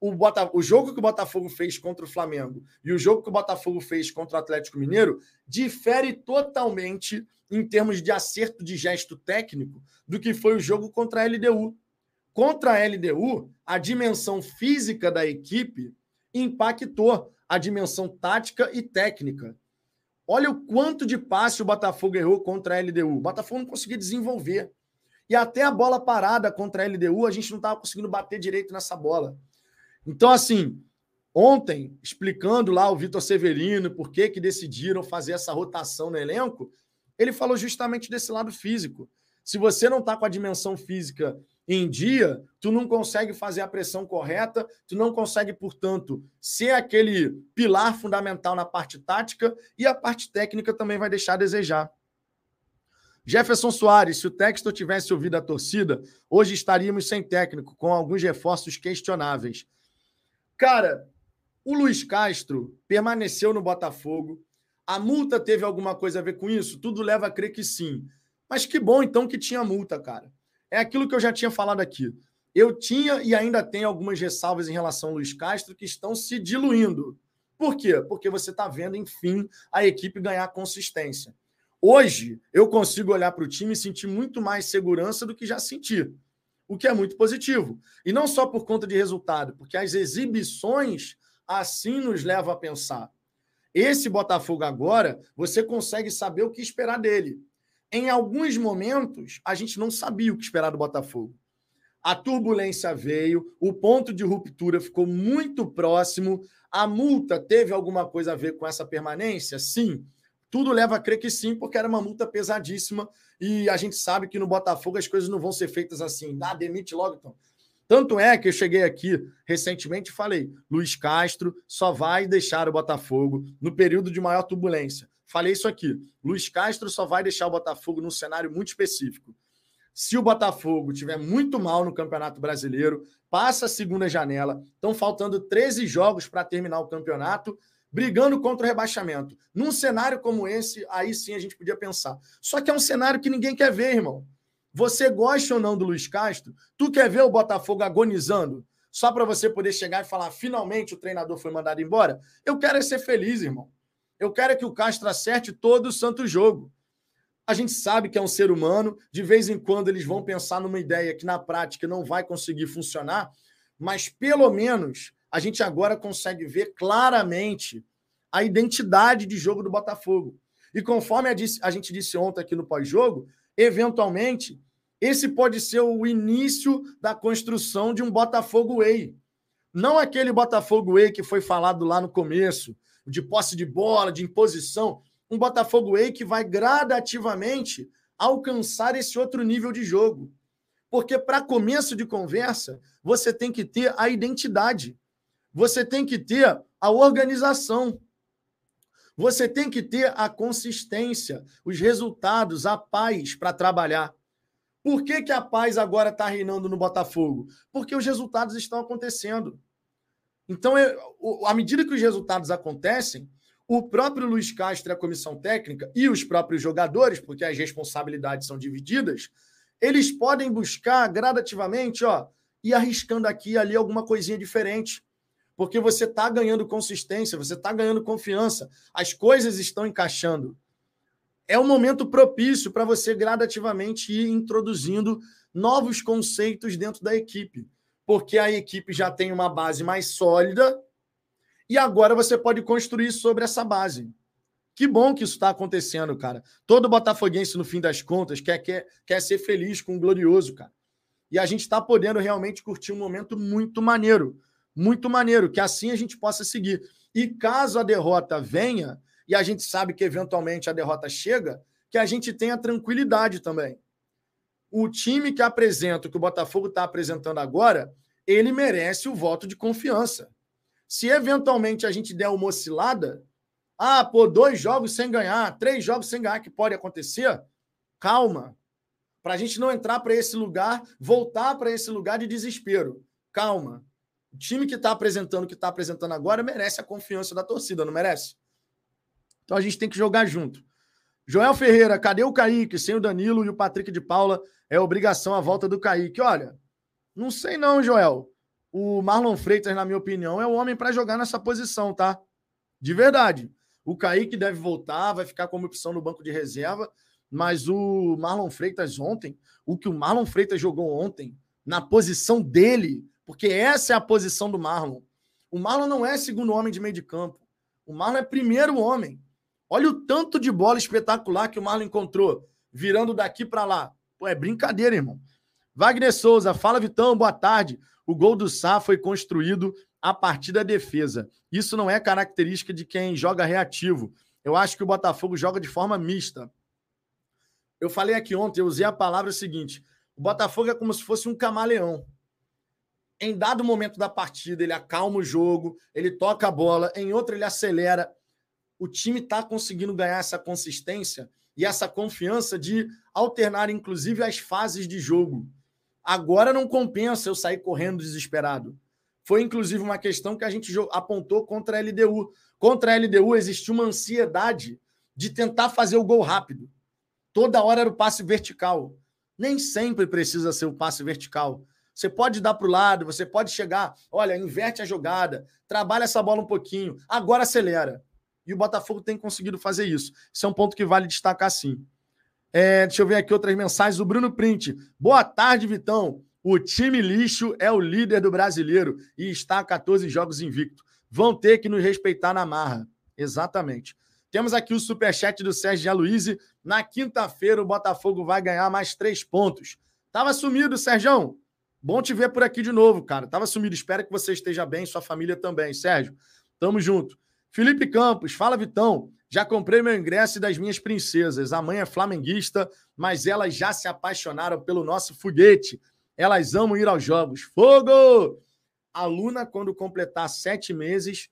O, Bota... o jogo que o Botafogo fez contra o Flamengo e o jogo que o Botafogo fez contra o Atlético Mineiro difere totalmente em termos de acerto de gesto técnico do que foi o jogo contra a LDU. Contra a LDU, a dimensão física da equipe impactou a dimensão tática e técnica. Olha o quanto de passe o Botafogo errou contra a LDU. O Botafogo não conseguia desenvolver. E até a bola parada contra a LDU, a gente não estava conseguindo bater direito nessa bola. Então, assim, ontem, explicando lá o Vitor Severino por que, que decidiram fazer essa rotação no elenco, ele falou justamente desse lado físico. Se você não está com a dimensão física em dia, tu não consegue fazer a pressão correta, tu não consegue, portanto, ser aquele pilar fundamental na parte tática e a parte técnica também vai deixar a desejar. Jefferson Soares, se o Textor tivesse ouvido a torcida, hoje estaríamos sem técnico, com alguns reforços questionáveis. Cara, o Luiz Castro permaneceu no Botafogo. A multa teve alguma coisa a ver com isso? Tudo leva a crer que sim. Mas que bom então que tinha multa, cara. É aquilo que eu já tinha falado aqui. Eu tinha e ainda tenho algumas ressalvas em relação ao Luiz Castro que estão se diluindo. Por quê? Porque você está vendo, enfim, a equipe ganhar consistência. Hoje, eu consigo olhar para o time e sentir muito mais segurança do que já senti, o que é muito positivo. E não só por conta de resultado, porque as exibições assim nos levam a pensar. Esse Botafogo agora, você consegue saber o que esperar dele. Em alguns momentos, a gente não sabia o que esperar do Botafogo. A turbulência veio, o ponto de ruptura ficou muito próximo. A multa teve alguma coisa a ver com essa permanência? Sim. Tudo leva a crer que sim, porque era uma multa pesadíssima e a gente sabe que no Botafogo as coisas não vão ser feitas assim. Ah, demite logo então. Tanto é que eu cheguei aqui recentemente e falei: Luiz Castro só vai deixar o Botafogo no período de maior turbulência. Falei isso aqui. Luiz Castro só vai deixar o Botafogo num cenário muito específico. Se o Botafogo tiver muito mal no Campeonato Brasileiro, passa a segunda janela, estão faltando 13 jogos para terminar o campeonato brigando contra o rebaixamento. Num cenário como esse, aí sim a gente podia pensar. Só que é um cenário que ninguém quer ver, irmão. Você gosta ou não do Luiz Castro? Tu quer ver o Botafogo agonizando? Só para você poder chegar e falar, finalmente o treinador foi mandado embora? Eu quero é ser feliz, irmão. Eu quero é que o Castro acerte todo o santo jogo. A gente sabe que é um ser humano, de vez em quando eles vão pensar numa ideia que na prática não vai conseguir funcionar, mas pelo menos a gente agora consegue ver claramente a identidade de jogo do Botafogo. E conforme a, gente disse ontem aqui no pós-jogo, eventualmente, esse pode ser o início da construção de um Botafogo Way. Não aquele Botafogo Way que foi falado lá no começo, de posse de bola, de imposição. Um Botafogo Way que vai gradativamente alcançar esse outro nível de jogo. Porque para começo de conversa, você tem que ter a identidade. Você tem que ter a organização. Você tem que ter a consistência, os resultados, a paz para trabalhar. Por que, que a paz agora está reinando no Botafogo? Porque os resultados estão acontecendo. Então, à medida que os resultados acontecem, o próprio Luiz Castro a comissão técnica e os próprios jogadores, porque as responsabilidades são divididas, eles podem buscar gradativamente, ó, e arriscando aqui e ali alguma coisinha diferente porque você está ganhando consistência, você está ganhando confiança, as coisas estão encaixando. É um momento propício para você gradativamente ir introduzindo novos conceitos dentro da equipe, porque a equipe já tem uma base mais sólida e agora você pode construir sobre essa base. Que bom que isso está acontecendo, cara. Todo botafoguense, no fim das contas, quer, quer, quer ser feliz com o glorioso, cara. E a gente está podendo realmente curtir um momento muito maneiro muito maneiro, que assim a gente possa seguir. E caso a derrota venha, e a gente sabe que eventualmente a derrota chega, que a gente tenha tranquilidade também. O time que apresenta, que o Botafogo está apresentando agora, ele merece o voto de confiança. Se eventualmente a gente der uma oscilada, ah, pô, dois jogos sem ganhar, três jogos sem ganhar, que pode acontecer, calma. Para a gente não entrar para esse lugar, voltar para esse lugar de desespero. Calma. O time que está apresentando o que está apresentando agora merece a confiança da torcida, não merece? Então a gente tem que jogar junto. Joel Ferreira, cadê o Kaique? Sem o Danilo e o Patrick de Paula, é obrigação a volta do Kaique. Olha, não sei não, Joel. O Marlon Freitas, na minha opinião, é o homem para jogar nessa posição, tá? De verdade. O Kaique deve voltar, vai ficar como opção no banco de reserva, mas o Marlon Freitas ontem, o que o Marlon Freitas jogou ontem, na posição dele, porque essa é a posição do Marlon. O Marlon não é segundo homem de meio de campo. O Marlon é primeiro homem. Olha o tanto de bola espetacular que o Marlon encontrou, virando daqui para lá. Pô, é brincadeira, irmão. Wagner Souza, fala Vitão, boa tarde. O gol do Sá foi construído a partir da defesa. Isso não é característica de quem joga reativo. Eu acho que o Botafogo joga de forma mista. Eu falei aqui ontem, eu usei a palavra seguinte: o Botafogo é como se fosse um camaleão em dado momento da partida, ele acalma o jogo, ele toca a bola, em outro, ele acelera. O time está conseguindo ganhar essa consistência e essa confiança de alternar, inclusive, as fases de jogo. Agora não compensa eu sair correndo desesperado. Foi, inclusive, uma questão que a gente apontou contra a LDU. Contra a LDU existiu uma ansiedade de tentar fazer o gol rápido. Toda hora era o passe vertical. Nem sempre precisa ser o passe vertical. Você pode dar para o lado, você pode chegar, olha, inverte a jogada, trabalha essa bola um pouquinho, agora acelera. E o Botafogo tem conseguido fazer isso. Isso é um ponto que vale destacar sim. É, deixa eu ver aqui outras mensagens. O Bruno Print. Boa tarde, Vitão. O time lixo é o líder do brasileiro e está a 14 jogos invicto. Vão ter que nos respeitar na marra. Exatamente. Temos aqui o superchat do Sérgio Aloysio. Na quinta-feira, o Botafogo vai ganhar mais três pontos. Tava sumido, Sérgio. Bom te ver por aqui de novo, cara. Tava sumido. Espero que você esteja bem, sua família também. Sérgio, tamo junto. Felipe Campos, fala Vitão. Já comprei meu ingresso das minhas princesas. A mãe é flamenguista, mas elas já se apaixonaram pelo nosso foguete. Elas amam ir aos jogos. Fogo! A Luna, quando completar sete meses,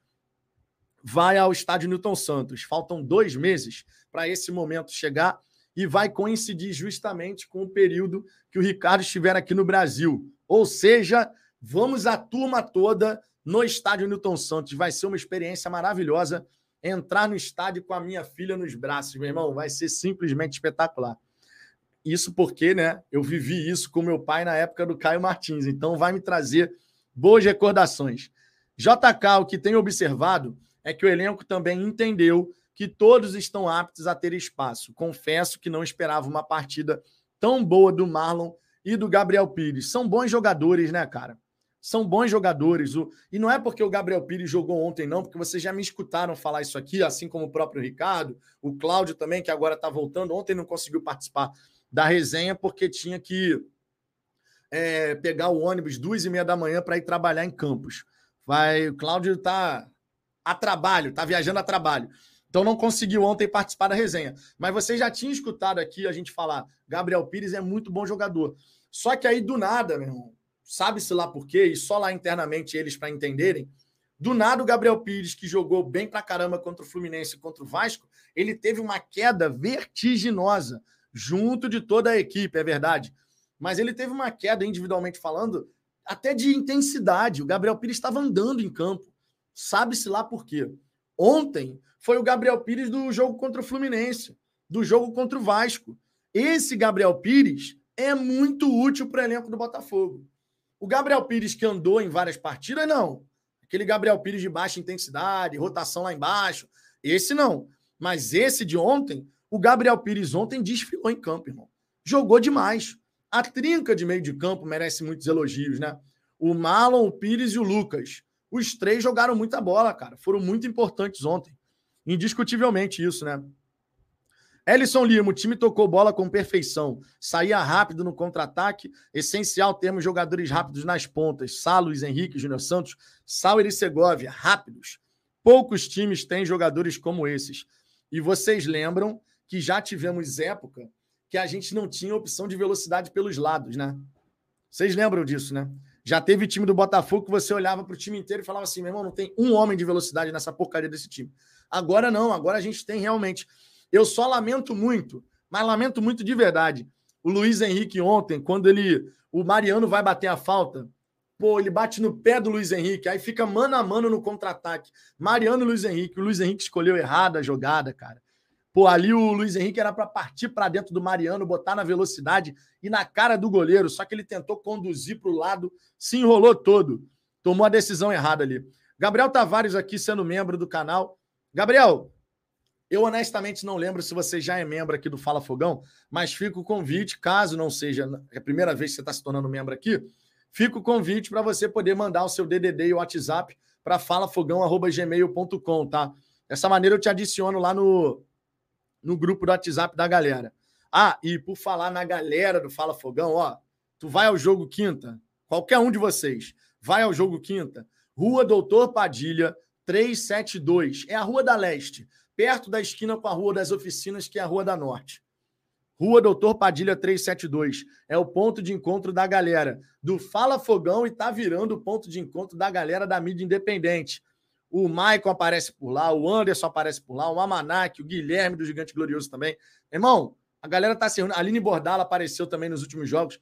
vai ao estádio Newton Santos. Faltam dois meses para esse momento chegar e vai coincidir justamente com o período que o Ricardo estiver aqui no Brasil. Ou seja, vamos a turma toda no estádio Newton Santos. Vai ser uma experiência maravilhosa entrar no estádio com a minha filha nos braços, meu irmão. Vai ser simplesmente espetacular. Isso porque, né, eu vivi isso com meu pai na época do Caio Martins, então vai me trazer boas recordações. JK, o que tem observado é que o elenco também entendeu que todos estão aptos a ter espaço. Confesso que não esperava uma partida tão boa do Marlon e do Gabriel Pires. São bons jogadores, né, cara? São bons jogadores. E não é porque o Gabriel Pires jogou ontem, não, porque vocês já me escutaram falar isso aqui, assim como o próprio Ricardo, o Cláudio também, que agora está voltando. Ontem não conseguiu participar da resenha porque tinha que é, pegar o ônibus duas e meia da manhã para ir trabalhar em Campos. Vai, o Cláudio está a trabalho, está viajando a trabalho. Então não conseguiu ontem participar da resenha. Mas você já tinha escutado aqui a gente falar: Gabriel Pires é muito bom jogador. Só que aí do nada, meu irmão, sabe-se lá por quê, e só lá internamente eles para entenderem. Do nada, o Gabriel Pires, que jogou bem pra caramba contra o Fluminense e contra o Vasco, ele teve uma queda vertiginosa, junto de toda a equipe, é verdade. Mas ele teve uma queda, individualmente falando, até de intensidade. O Gabriel Pires estava andando em campo. Sabe-se lá por quê. Ontem, foi o Gabriel Pires do jogo contra o Fluminense, do jogo contra o Vasco. Esse Gabriel Pires é muito útil para o elenco do Botafogo. O Gabriel Pires que andou em várias partidas, não. Aquele Gabriel Pires de baixa intensidade, rotação lá embaixo, esse não. Mas esse de ontem, o Gabriel Pires ontem desfilou em campo, irmão. Jogou demais. A trinca de meio de campo merece muitos elogios, né? O Marlon, o Pires e o Lucas. Os três jogaram muita bola, cara. Foram muito importantes ontem. Indiscutivelmente isso, né? Ellison Lima, o time tocou bola com perfeição. Saía rápido no contra-ataque. Essencial termos jogadores rápidos nas pontas. Sá, Luiz Henrique, Júnior Santos, Sauer e Segovia, rápidos. Poucos times têm jogadores como esses. E vocês lembram que já tivemos época que a gente não tinha opção de velocidade pelos lados, né? Vocês lembram disso, né? Já teve time do Botafogo que você olhava para o time inteiro e falava assim: meu irmão, não tem um homem de velocidade nessa porcaria desse time. Agora não, agora a gente tem realmente. Eu só lamento muito, mas lamento muito de verdade. O Luiz Henrique ontem, quando ele. O Mariano vai bater a falta, pô, ele bate no pé do Luiz Henrique, aí fica mano a mano no contra-ataque. Mariano e Luiz Henrique. O Luiz Henrique escolheu errado a jogada, cara. Pô, ali o Luiz Henrique era para partir para dentro do Mariano, botar na velocidade e na cara do goleiro, só que ele tentou conduzir para o lado, se enrolou todo. Tomou a decisão errada ali. Gabriel Tavares aqui sendo membro do canal. Gabriel, eu honestamente não lembro se você já é membro aqui do Fala Fogão, mas fica o convite, caso não seja a primeira vez que você está se tornando membro aqui, fica o convite para você poder mandar o seu DDD e o WhatsApp para falafogão.gmail.com, tá? Dessa maneira eu te adiciono lá no, no grupo do WhatsApp da galera. Ah, e por falar na galera do Fala Fogão, ó, tu vai ao jogo quinta, qualquer um de vocês, vai ao jogo quinta, Rua Doutor Padilha, 372. É a Rua da Leste, perto da esquina com a Rua das Oficinas, que é a Rua da Norte. Rua Doutor Padilha 372. É o ponto de encontro da galera do Fala Fogão e tá virando o ponto de encontro da galera da mídia independente. O Maicon aparece por lá, o Anderson aparece por lá, o Amanac, o Guilherme do Gigante Glorioso também. Irmão, a galera tá se reunindo. A Aline Bordala apareceu também nos últimos jogos.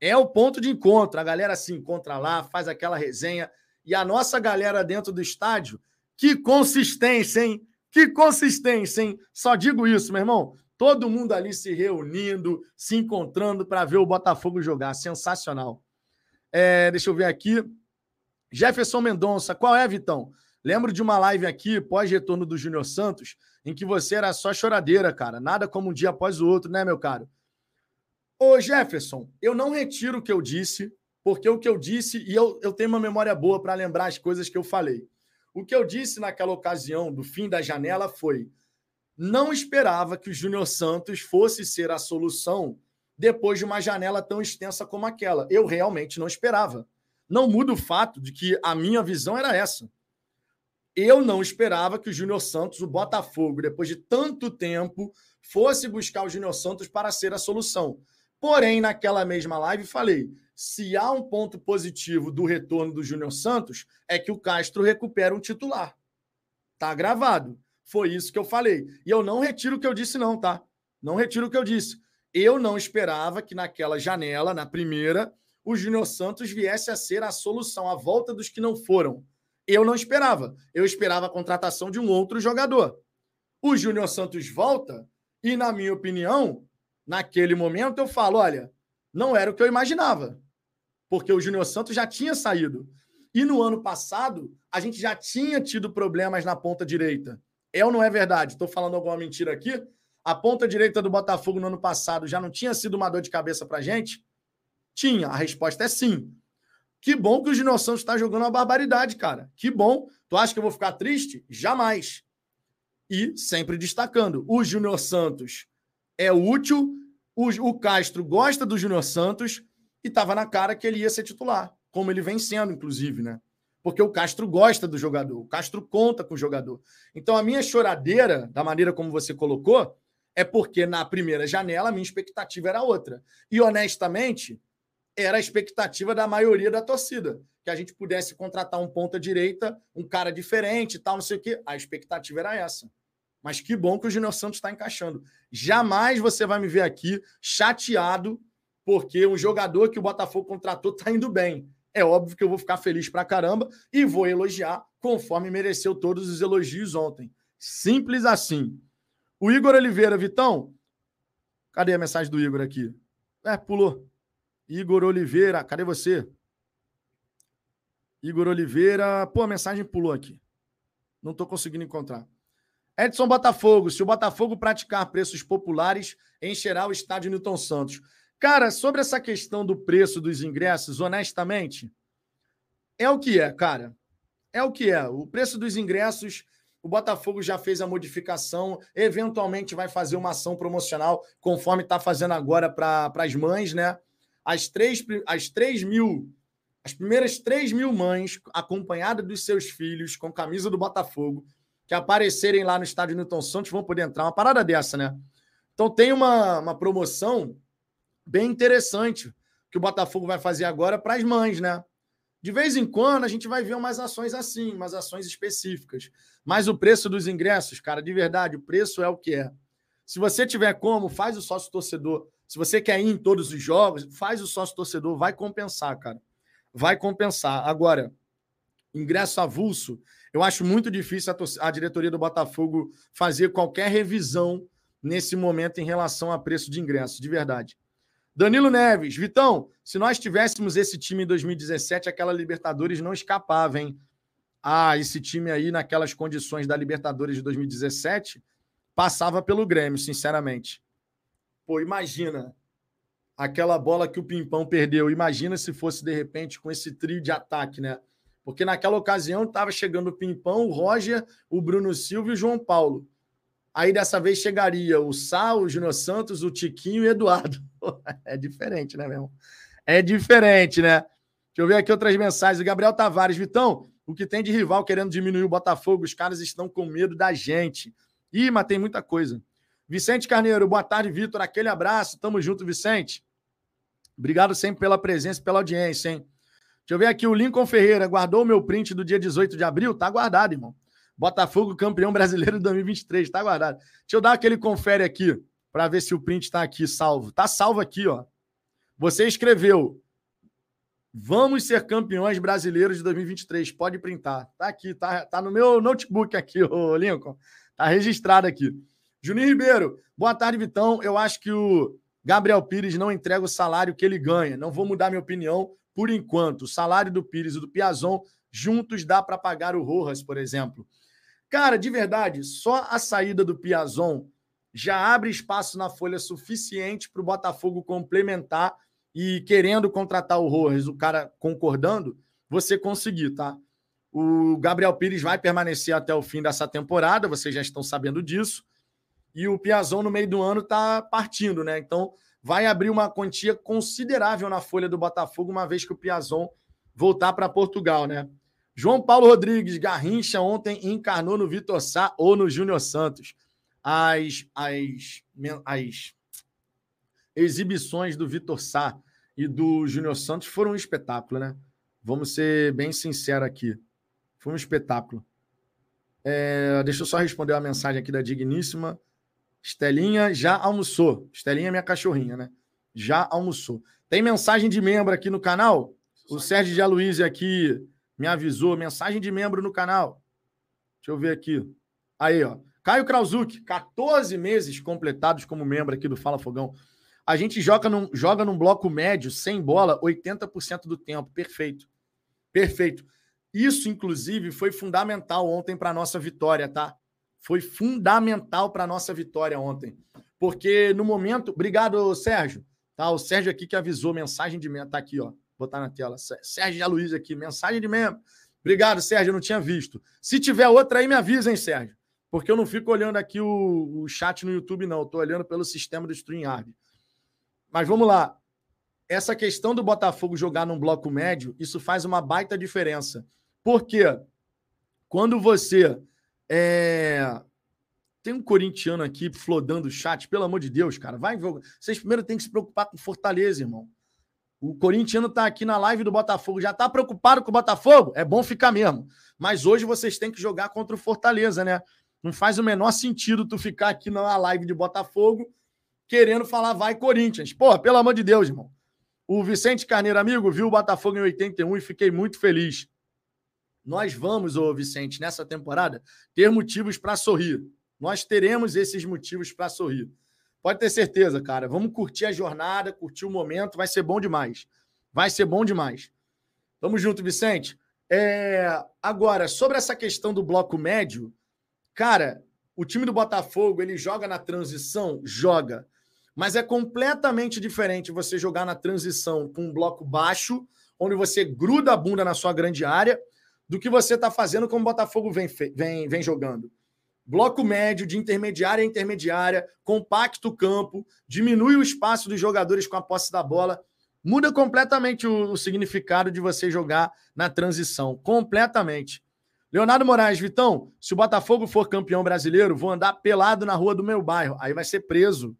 É o ponto de encontro. A galera se encontra lá, faz aquela resenha. E a nossa galera dentro do estádio, que consistência, hein? Que consistência, hein? Só digo isso, meu irmão. Todo mundo ali se reunindo, se encontrando para ver o Botafogo jogar. Sensacional. É, deixa eu ver aqui. Jefferson Mendonça, qual é, Vitão? Lembro de uma live aqui, pós-retorno do Júnior Santos, em que você era só choradeira, cara. Nada como um dia após o outro, né, meu caro? Ô, Jefferson, eu não retiro o que eu disse porque o que eu disse, e eu, eu tenho uma memória boa para lembrar as coisas que eu falei. O que eu disse naquela ocasião do fim da janela foi: não esperava que o Júnior Santos fosse ser a solução depois de uma janela tão extensa como aquela. Eu realmente não esperava. Não muda o fato de que a minha visão era essa. Eu não esperava que o Júnior Santos, o Botafogo, depois de tanto tempo, fosse buscar o Júnior Santos para ser a solução. Porém, naquela mesma live, falei: se há um ponto positivo do retorno do Júnior Santos, é que o Castro recupera um titular. Tá gravado. Foi isso que eu falei. E eu não retiro o que eu disse, não, tá? Não retiro o que eu disse. Eu não esperava que naquela janela, na primeira, o Júnior Santos viesse a ser a solução, a volta dos que não foram. Eu não esperava. Eu esperava a contratação de um outro jogador. O Júnior Santos volta e, na minha opinião, naquele momento eu falo: olha, não era o que eu imaginava. Porque o Júnior Santos já tinha saído. E no ano passado, a gente já tinha tido problemas na ponta direita. É ou não é verdade? Estou falando alguma mentira aqui? A ponta direita do Botafogo no ano passado já não tinha sido uma dor de cabeça para gente? Tinha. A resposta é sim. Que bom que o Júnior Santos está jogando uma barbaridade, cara. Que bom. Tu acha que eu vou ficar triste? Jamais. E sempre destacando: o Júnior Santos é útil, o, o Castro gosta do Júnior Santos e estava na cara que ele ia ser titular, como ele vem sendo, inclusive, né? porque o Castro gosta do jogador, o Castro conta com o jogador. Então, a minha choradeira, da maneira como você colocou, é porque na primeira janela a minha expectativa era outra. E, honestamente, era a expectativa da maioria da torcida, que a gente pudesse contratar um ponta-direita, um cara diferente tal, não sei o quê. A expectativa era essa. Mas que bom que o Júnior Santos está encaixando. Jamais você vai me ver aqui chateado porque um jogador que o Botafogo contratou está indo bem é óbvio que eu vou ficar feliz pra caramba e vou elogiar conforme mereceu todos os elogios ontem. Simples assim. O Igor Oliveira, Vitão, cadê a mensagem do Igor aqui? É, pulou. Igor Oliveira, cadê você? Igor Oliveira, pô, a mensagem pulou aqui. Não estou conseguindo encontrar. Edson Botafogo, se o Botafogo praticar preços populares, encherá o estádio Newton Santos. Cara, sobre essa questão do preço dos ingressos, honestamente, é o que é, cara. É o que é. O preço dos ingressos, o Botafogo já fez a modificação, eventualmente vai fazer uma ação promocional, conforme está fazendo agora para as mães, né? As três, as três mil, as primeiras três mil mães, acompanhadas dos seus filhos, com camisa do Botafogo, que aparecerem lá no estádio Newton Santos, vão poder entrar. Uma parada dessa, né? Então tem uma, uma promoção bem interessante que o Botafogo vai fazer agora para as mães, né? De vez em quando a gente vai ver umas ações assim, umas ações específicas. Mas o preço dos ingressos, cara, de verdade, o preço é o que é. Se você tiver como, faz o sócio torcedor. Se você quer ir em todos os jogos, faz o sócio torcedor, vai compensar, cara. Vai compensar. Agora, ingresso avulso, eu acho muito difícil a, a diretoria do Botafogo fazer qualquer revisão nesse momento em relação a preço de ingresso, de verdade. Danilo Neves, Vitão, se nós tivéssemos esse time em 2017, aquela Libertadores não escapava, hein? Ah, esse time aí, naquelas condições da Libertadores de 2017, passava pelo Grêmio, sinceramente. Pô, imagina aquela bola que o Pimpão perdeu. Imagina se fosse, de repente, com esse trio de ataque, né? Porque naquela ocasião estava chegando o Pimpão, o Roger, o Bruno Silva e o João Paulo. Aí dessa vez chegaria o Sal, o Júnior Santos, o Tiquinho e o Eduardo. É diferente, né, meu? É diferente, né? Deixa eu ver aqui outras mensagens. O Gabriel Tavares, Vitão, o que tem de rival querendo diminuir o Botafogo? Os caras estão com medo da gente. Ih, mas tem muita coisa. Vicente Carneiro, boa tarde, Vitor. Aquele abraço. Tamo junto, Vicente. Obrigado sempre pela presença e pela audiência, hein? Deixa eu ver aqui. O Lincoln Ferreira guardou o meu print do dia 18 de abril? Tá guardado, irmão. Botafogo campeão brasileiro de 2023, tá guardado. Deixa eu dar aquele confere aqui para ver se o print está aqui salvo. Tá salvo aqui, ó. Você escreveu: Vamos ser campeões brasileiros de 2023. Pode printar. Tá aqui, tá, tá no meu notebook aqui, ô Lincoln. Tá registrado aqui. Juninho Ribeiro, boa tarde, Vitão. Eu acho que o Gabriel Pires não entrega o salário que ele ganha. Não vou mudar minha opinião por enquanto. O salário do Pires e do Piazon juntos dá para pagar o Rojas, por exemplo. Cara, de verdade, só a saída do Piazon já abre espaço na folha suficiente para o Botafogo complementar e querendo contratar o Rojas, o cara concordando, você conseguir, tá? O Gabriel Pires vai permanecer até o fim dessa temporada, vocês já estão sabendo disso. E o Piazon no meio do ano está partindo, né? Então vai abrir uma quantia considerável na folha do Botafogo, uma vez que o Piazon voltar para Portugal, né? João Paulo Rodrigues, Garrincha ontem encarnou no Vitor Sá ou no Júnior Santos. As, as, as exibições do Vitor Sá e do Júnior Santos foram um espetáculo, né? Vamos ser bem sinceros aqui. Foi um espetáculo. É, deixa eu só responder uma mensagem aqui da Digníssima. Estelinha já almoçou. Estelinha é minha cachorrinha, né? Já almoçou. Tem mensagem de membro aqui no canal? O Sérgio de Aloysio aqui me avisou, mensagem de membro no canal. Deixa eu ver aqui. Aí, ó. Caio Krauzuk, 14 meses completados como membro aqui do Fala Fogão. A gente joga num, joga num bloco médio, sem bola, 80% do tempo. Perfeito. Perfeito. Isso, inclusive, foi fundamental ontem para a nossa vitória, tá? Foi fundamental para a nossa vitória ontem. Porque no momento. Obrigado, Sérgio. Tá, o Sérgio aqui que avisou, mensagem de membro. Tá aqui, ó. Vou botar na tela. Sérgio Luiz aqui, mensagem de membro. Obrigado, Sérgio. Eu não tinha visto. Se tiver outra aí, me avisa, hein, Sérgio. Porque eu não fico olhando aqui o, o chat no YouTube, não. Estou olhando pelo sistema do StreamYard. Mas vamos lá. Essa questão do Botafogo jogar num bloco médio, isso faz uma baita diferença. Por quê? Quando você é... Tem um corintiano aqui flodando o chat, pelo amor de Deus, cara. Vai, vocês primeiro têm que se preocupar com Fortaleza, irmão. O corintiano tá aqui na live do Botafogo, já tá preocupado com o Botafogo? É bom ficar mesmo. Mas hoje vocês têm que jogar contra o Fortaleza, né? Não faz o menor sentido tu ficar aqui na live de Botafogo querendo falar vai Corinthians. Porra, pelo amor de Deus, irmão. O Vicente Carneiro, amigo, viu o Botafogo em 81 e fiquei muito feliz. Nós vamos, ô Vicente, nessa temporada, ter motivos para sorrir. Nós teremos esses motivos para sorrir. Pode ter certeza, cara. Vamos curtir a jornada, curtir o momento, vai ser bom demais. Vai ser bom demais. Tamo junto, Vicente. É... Agora, sobre essa questão do bloco médio, cara, o time do Botafogo, ele joga na transição? Joga. Mas é completamente diferente você jogar na transição com um bloco baixo, onde você gruda a bunda na sua grande área, do que você está fazendo como o Botafogo vem, vem, vem jogando. Bloco médio, de intermediária a intermediária, compacto o campo, diminui o espaço dos jogadores com a posse da bola, muda completamente o, o significado de você jogar na transição. Completamente. Leonardo Moraes, Vitão, se o Botafogo for campeão brasileiro, vou andar pelado na rua do meu bairro. Aí vai ser preso.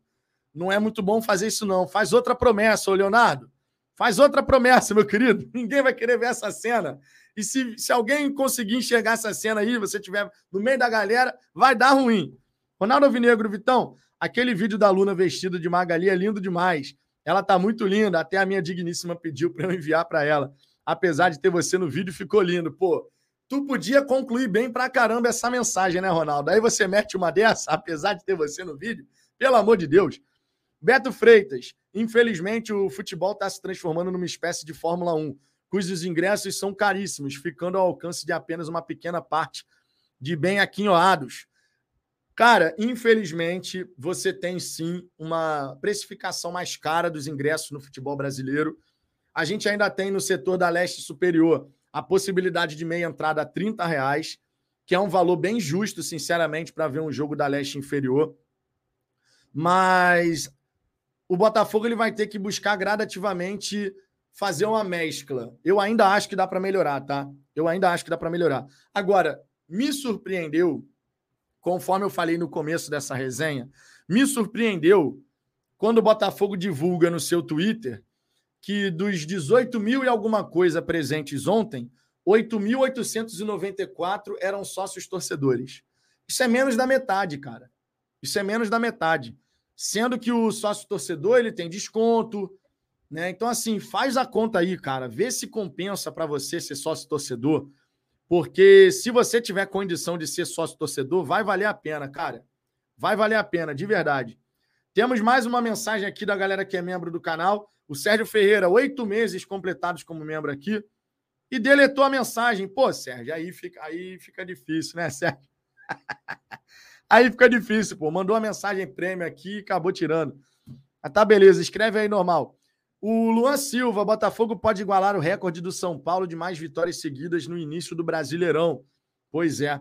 Não é muito bom fazer isso, não. Faz outra promessa, ô Leonardo. Faz outra promessa, meu querido. Ninguém vai querer ver essa cena. E se, se alguém conseguir enxergar essa cena aí, você estiver no meio da galera, vai dar ruim. Ronaldo Alvinegro, Vitão, aquele vídeo da Luna vestida de Magali é lindo demais. Ela tá muito linda, até a minha digníssima pediu para eu enviar para ela. Apesar de ter você no vídeo, ficou lindo. Pô, tu podia concluir bem pra caramba essa mensagem, né, Ronaldo? Aí você mete uma dessa, apesar de ter você no vídeo. Pelo amor de Deus. Beto Freitas, infelizmente o futebol está se transformando numa espécie de Fórmula 1, cujos ingressos são caríssimos, ficando ao alcance de apenas uma pequena parte de bem aquinhoados. Cara, infelizmente, você tem sim uma precificação mais cara dos ingressos no futebol brasileiro. A gente ainda tem no setor da leste superior a possibilidade de meia entrada a 30 reais, que é um valor bem justo, sinceramente, para ver um jogo da leste inferior. Mas o Botafogo ele vai ter que buscar gradativamente fazer uma mescla. Eu ainda acho que dá para melhorar, tá? Eu ainda acho que dá para melhorar. Agora, me surpreendeu, conforme eu falei no começo dessa resenha, me surpreendeu quando o Botafogo divulga no seu Twitter que dos 18 mil e alguma coisa presentes ontem, 8.894 eram sócios torcedores. Isso é menos da metade, cara. Isso é menos da metade sendo que o sócio torcedor ele tem desconto, né? Então assim, faz a conta aí, cara, vê se compensa para você ser sócio torcedor, porque se você tiver condição de ser sócio torcedor, vai valer a pena, cara. Vai valer a pena, de verdade. Temos mais uma mensagem aqui da galera que é membro do canal. O Sérgio Ferreira, oito meses completados como membro aqui, e deletou a mensagem. Pô, Sérgio, aí fica, aí fica difícil, né, Sérgio? Aí fica difícil, pô. Mandou uma mensagem prêmio aqui e acabou tirando. Mas tá beleza, escreve aí normal. O Luan Silva, Botafogo pode igualar o recorde do São Paulo de mais vitórias seguidas no início do Brasileirão. Pois é,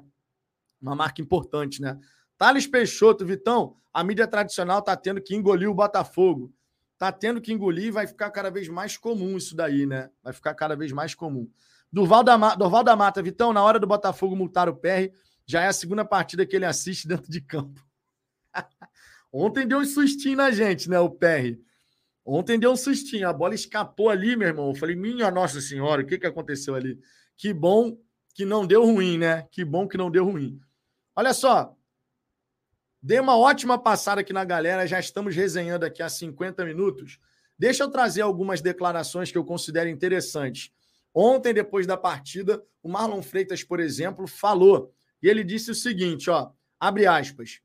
uma marca importante, né? Thales Peixoto, Vitão, a mídia tradicional tá tendo que engolir o Botafogo. Tá tendo que engolir e vai ficar cada vez mais comum isso daí, né? Vai ficar cada vez mais comum. Durval da, Ma... Durval da Mata, Vitão, na hora do Botafogo multar o PR, já é a segunda partida que ele assiste dentro de campo. Ontem deu um sustinho na gente, né, o PR. Ontem deu um sustinho, a bola escapou ali, meu irmão. Eu falei, minha Nossa Senhora, o que, que aconteceu ali? Que bom que não deu ruim, né? Que bom que não deu ruim. Olha só, dei uma ótima passada aqui na galera, já estamos resenhando aqui há 50 minutos. Deixa eu trazer algumas declarações que eu considero interessantes. Ontem, depois da partida, o Marlon Freitas, por exemplo, falou. E ele disse o seguinte: ó, abre aspas.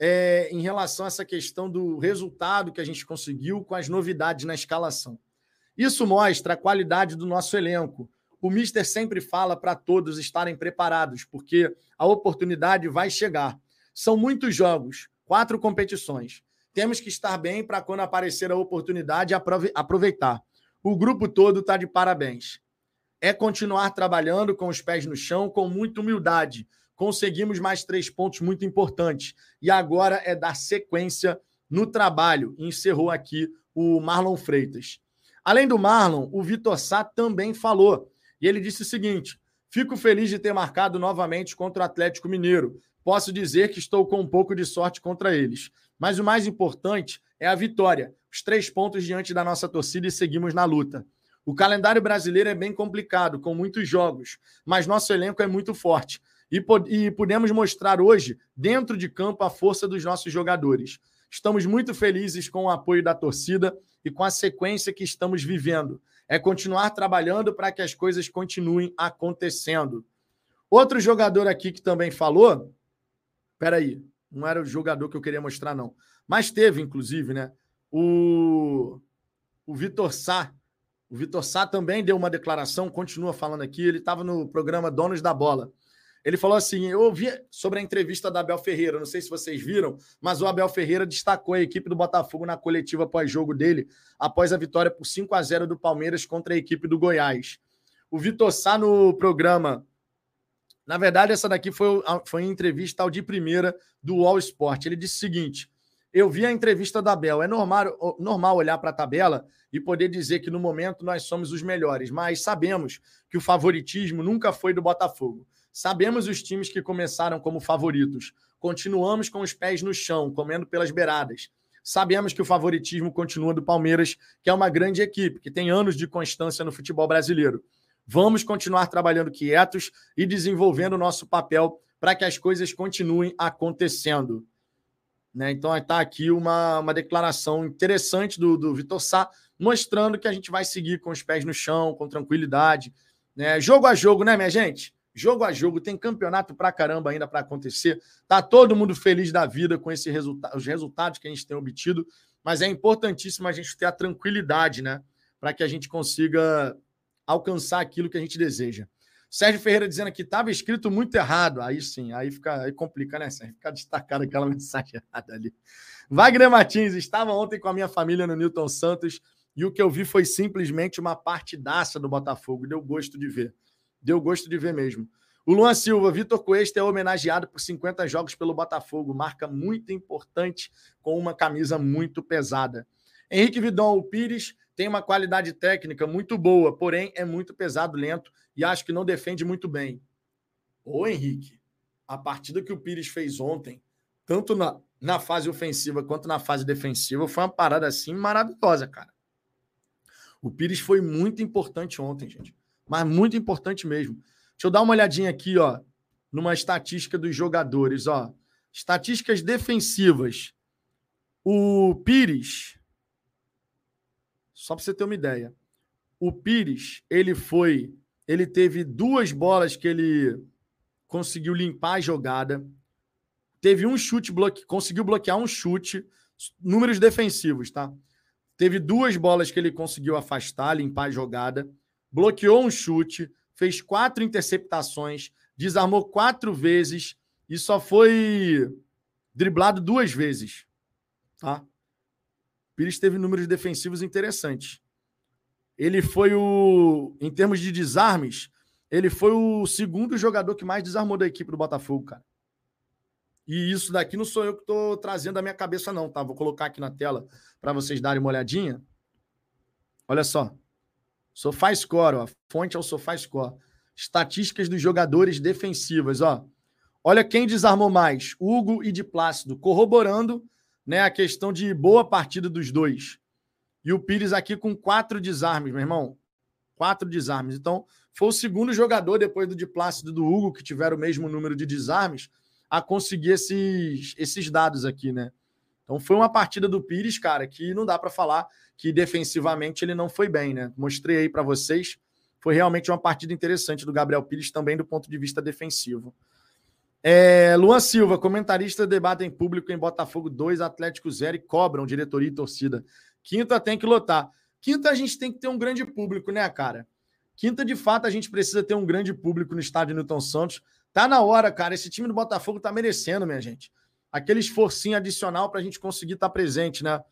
É, em relação a essa questão do resultado que a gente conseguiu com as novidades na escalação. Isso mostra a qualidade do nosso elenco. O Mister sempre fala para todos estarem preparados, porque a oportunidade vai chegar. São muitos jogos, quatro competições. Temos que estar bem para quando aparecer a oportunidade aproveitar. O grupo todo está de parabéns. É continuar trabalhando com os pés no chão, com muita humildade. Conseguimos mais três pontos muito importantes. E agora é dar sequência no trabalho. Encerrou aqui o Marlon Freitas. Além do Marlon, o Vitor Sá também falou. E ele disse o seguinte: Fico feliz de ter marcado novamente contra o Atlético Mineiro. Posso dizer que estou com um pouco de sorte contra eles. Mas o mais importante é a vitória. Os três pontos diante da nossa torcida e seguimos na luta. O calendário brasileiro é bem complicado, com muitos jogos, mas nosso elenco é muito forte. E, e podemos mostrar hoje, dentro de campo, a força dos nossos jogadores. Estamos muito felizes com o apoio da torcida e com a sequência que estamos vivendo. É continuar trabalhando para que as coisas continuem acontecendo. Outro jogador aqui que também falou. Peraí, não era o jogador que eu queria mostrar, não. Mas teve, inclusive, né? O, o Vitor Sá. O Vitor Sá também deu uma declaração, continua falando aqui. Ele estava no programa Donos da Bola. Ele falou assim: eu ouvi sobre a entrevista da Abel Ferreira, não sei se vocês viram, mas o Abel Ferreira destacou a equipe do Botafogo na coletiva pós-jogo dele, após a vitória por 5 a 0 do Palmeiras contra a equipe do Goiás. O Vitor Sá no programa. Na verdade, essa daqui foi, foi entrevista ao de primeira do All Sport. Ele disse o seguinte: eu vi a entrevista da Abel. É normal, normal olhar para a tabela e poder dizer que no momento nós somos os melhores, mas sabemos que o favoritismo nunca foi do Botafogo. Sabemos os times que começaram como favoritos. Continuamos com os pés no chão, comendo pelas beiradas. Sabemos que o favoritismo continua do Palmeiras, que é uma grande equipe, que tem anos de constância no futebol brasileiro. Vamos continuar trabalhando quietos e desenvolvendo o nosso papel para que as coisas continuem acontecendo. Né? Então, está aqui uma, uma declaração interessante do, do Vitor Sá, mostrando que a gente vai seguir com os pés no chão, com tranquilidade. Né? Jogo a jogo, né, minha gente? Jogo a jogo, tem campeonato pra caramba ainda para acontecer. Tá todo mundo feliz da vida com esse os resultados que a gente tem obtido, mas é importantíssimo a gente ter a tranquilidade, né, para que a gente consiga alcançar aquilo que a gente deseja. Sérgio Ferreira dizendo que estava escrito muito errado. Aí sim, aí fica aí complica, né, Sérgio? Fica destacado aquela mensagem errada ali. Wagner Martins, estava ontem com a minha família no Newton Santos e o que eu vi foi simplesmente uma partidaça do Botafogo. Deu gosto de ver. Deu gosto de ver mesmo. O Luan Silva, Vitor Cuesta é homenageado por 50 jogos pelo Botafogo, marca muito importante com uma camisa muito pesada. Henrique Vidal Pires tem uma qualidade técnica muito boa, porém é muito pesado, lento e acho que não defende muito bem. Ô Henrique, a partida que o Pires fez ontem, tanto na, na fase ofensiva quanto na fase defensiva, foi uma parada assim maravilhosa, cara. O Pires foi muito importante ontem, gente mas muito importante mesmo. Deixa eu dar uma olhadinha aqui, ó, numa estatística dos jogadores, ó. Estatísticas defensivas. O Pires, só para você ter uma ideia, o Pires, ele foi, ele teve duas bolas que ele conseguiu limpar a jogada, teve um chute bloque, conseguiu bloquear um chute, números defensivos, tá? Teve duas bolas que ele conseguiu afastar, limpar a jogada bloqueou um chute, fez quatro interceptações, desarmou quatro vezes e só foi driblado duas vezes. Tá? Pires teve números defensivos interessantes. Ele foi o. Em termos de desarmes, ele foi o segundo jogador que mais desarmou da equipe do Botafogo, cara. E isso daqui não sou eu que estou trazendo da minha cabeça, não, tá? Vou colocar aqui na tela para vocês darem uma olhadinha. Olha só. SofaScore, ó. Fonte é o SofaScore. Estatísticas dos jogadores defensivos, ó. Olha quem desarmou mais, Hugo e de Plácido, corroborando né, a questão de boa partida dos dois. E o Pires aqui com quatro desarmes, meu irmão. Quatro desarmes. Então, foi o segundo jogador, depois do de Plácido e do Hugo, que tiveram o mesmo número de desarmes, a conseguir esses, esses dados aqui, né? Então, foi uma partida do Pires, cara, que não dá para falar que defensivamente ele não foi bem, né? Mostrei aí para vocês foi realmente uma partida interessante do Gabriel Pires, também do ponto de vista defensivo. É, Luan Silva, comentarista debate em público em Botafogo 2, Atlético 0 e cobram diretoria e torcida. Quinta tem que lotar. Quinta a gente tem que ter um grande público, né, cara? Quinta, de fato, a gente precisa ter um grande público no estádio Newton Santos. Tá na hora, cara. Esse time do Botafogo tá merecendo, minha gente. Aquele esforcinho adicional para a gente conseguir estar tá presente, né?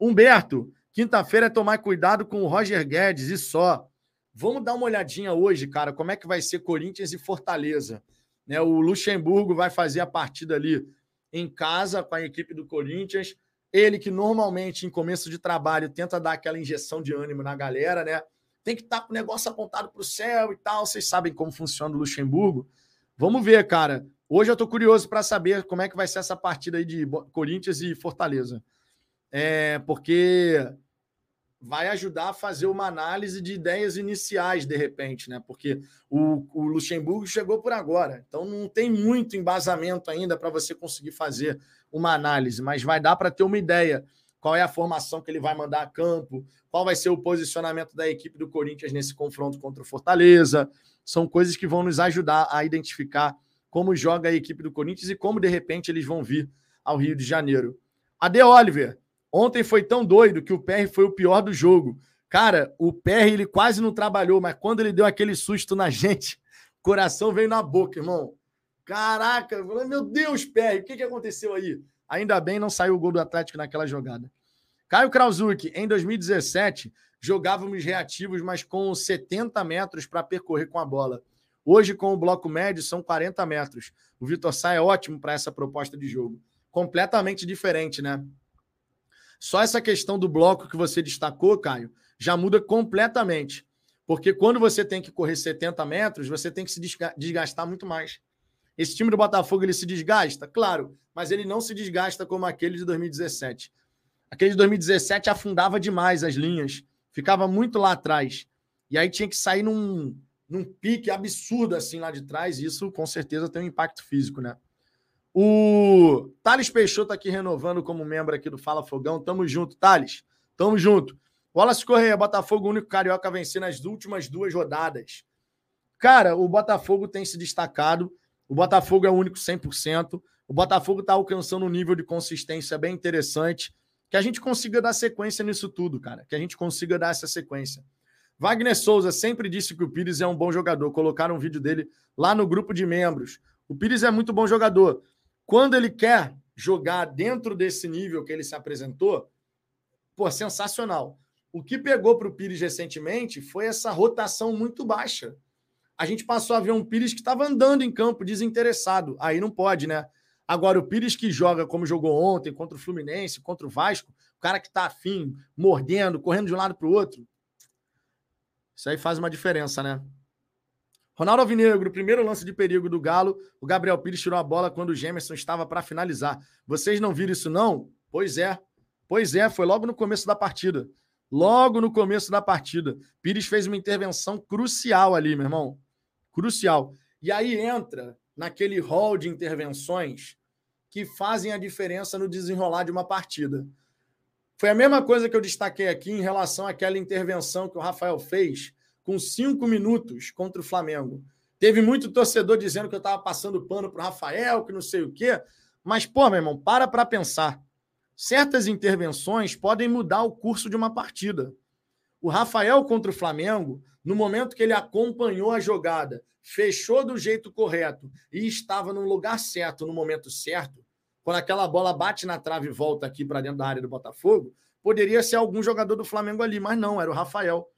Humberto, quinta-feira é tomar cuidado com o Roger Guedes e só. Vamos dar uma olhadinha hoje, cara, como é que vai ser Corinthians e Fortaleza. Né? O Luxemburgo vai fazer a partida ali em casa com a equipe do Corinthians. Ele que normalmente em começo de trabalho tenta dar aquela injeção de ânimo na galera, né? Tem que estar tá com o negócio apontado para o céu e tal. Vocês sabem como funciona o Luxemburgo. Vamos ver, cara. Hoje eu estou curioso para saber como é que vai ser essa partida aí de Corinthians e Fortaleza. É, porque vai ajudar a fazer uma análise de ideias iniciais, de repente, né? Porque o, o Luxemburgo chegou por agora, então não tem muito embasamento ainda para você conseguir fazer uma análise, mas vai dar para ter uma ideia. Qual é a formação que ele vai mandar a campo? Qual vai ser o posicionamento da equipe do Corinthians nesse confronto contra o Fortaleza? São coisas que vão nos ajudar a identificar como joga a equipe do Corinthians e como, de repente, eles vão vir ao Rio de Janeiro. Ade Oliver, Ontem foi tão doido que o PR foi o pior do jogo. Cara, o PR ele quase não trabalhou, mas quando ele deu aquele susto na gente, o coração veio na boca, irmão. Caraca, meu Deus, PR, o que, que aconteceu aí? Ainda bem não saiu o gol do Atlético naquela jogada. Caio Krauzuk, em 2017, jogávamos reativos, mas com 70 metros para percorrer com a bola. Hoje, com o bloco médio, são 40 metros. O Vitor Sá é ótimo para essa proposta de jogo. Completamente diferente, né? Só essa questão do bloco que você destacou, Caio, já muda completamente. Porque quando você tem que correr 70 metros, você tem que se desgastar muito mais. Esse time do Botafogo ele se desgasta? Claro, mas ele não se desgasta como aquele de 2017. Aquele de 2017 afundava demais as linhas, ficava muito lá atrás. E aí tinha que sair num, num pique absurdo assim lá de trás, isso com certeza tem um impacto físico, né? O Thales Peixoto aqui renovando como membro aqui do Fala Fogão. Tamo junto, Thales. Tamo junto. Wallace Correia, Botafogo, único carioca a vencer nas últimas duas rodadas. Cara, o Botafogo tem se destacado. O Botafogo é o único 100%. O Botafogo está alcançando um nível de consistência bem interessante. Que a gente consiga dar sequência nisso tudo, cara. Que a gente consiga dar essa sequência. Wagner Souza sempre disse que o Pires é um bom jogador. Colocaram um vídeo dele lá no grupo de membros. O Pires é muito bom jogador. Quando ele quer jogar dentro desse nível que ele se apresentou, pô, sensacional. O que pegou para o Pires recentemente foi essa rotação muito baixa. A gente passou a ver um Pires que estava andando em campo desinteressado. Aí não pode, né? Agora, o Pires que joga como jogou ontem contra o Fluminense, contra o Vasco, o cara que está afim, mordendo, correndo de um lado para o outro. Isso aí faz uma diferença, né? Ronaldo Alvinegro, primeiro lance de perigo do Galo. O Gabriel Pires tirou a bola quando o Gemerson estava para finalizar. Vocês não viram isso, não? Pois é. Pois é, foi logo no começo da partida. Logo no começo da partida. Pires fez uma intervenção crucial ali, meu irmão. Crucial. E aí entra naquele hall de intervenções que fazem a diferença no desenrolar de uma partida. Foi a mesma coisa que eu destaquei aqui em relação àquela intervenção que o Rafael fez com cinco minutos contra o Flamengo. Teve muito torcedor dizendo que eu estava passando pano para o Rafael, que não sei o quê. Mas, pô, meu irmão, para para pensar. Certas intervenções podem mudar o curso de uma partida. O Rafael contra o Flamengo, no momento que ele acompanhou a jogada, fechou do jeito correto e estava no lugar certo, no momento certo, quando aquela bola bate na trave e volta aqui para dentro da área do Botafogo, poderia ser algum jogador do Flamengo ali, mas não, era o Rafael.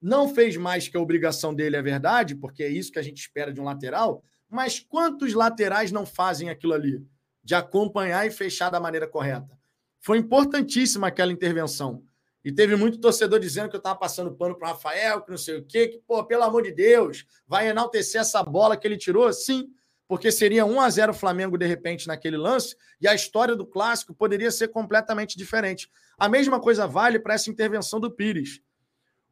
Não fez mais que a obrigação dele, é verdade, porque é isso que a gente espera de um lateral. Mas quantos laterais não fazem aquilo ali? De acompanhar e fechar da maneira correta. Foi importantíssima aquela intervenção. E teve muito torcedor dizendo que eu estava passando pano para Rafael, que não sei o quê, que, pô, pelo amor de Deus, vai enaltecer essa bola que ele tirou? Sim, porque seria 1 a 0 Flamengo de repente naquele lance, e a história do clássico poderia ser completamente diferente. A mesma coisa vale para essa intervenção do Pires.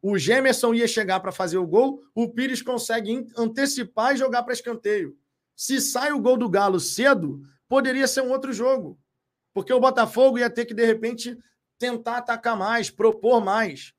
O Gemerson ia chegar para fazer o gol, o Pires consegue antecipar e jogar para escanteio. Se sai o gol do Galo cedo, poderia ser um outro jogo. Porque o Botafogo ia ter que, de repente, tentar atacar mais, propor mais.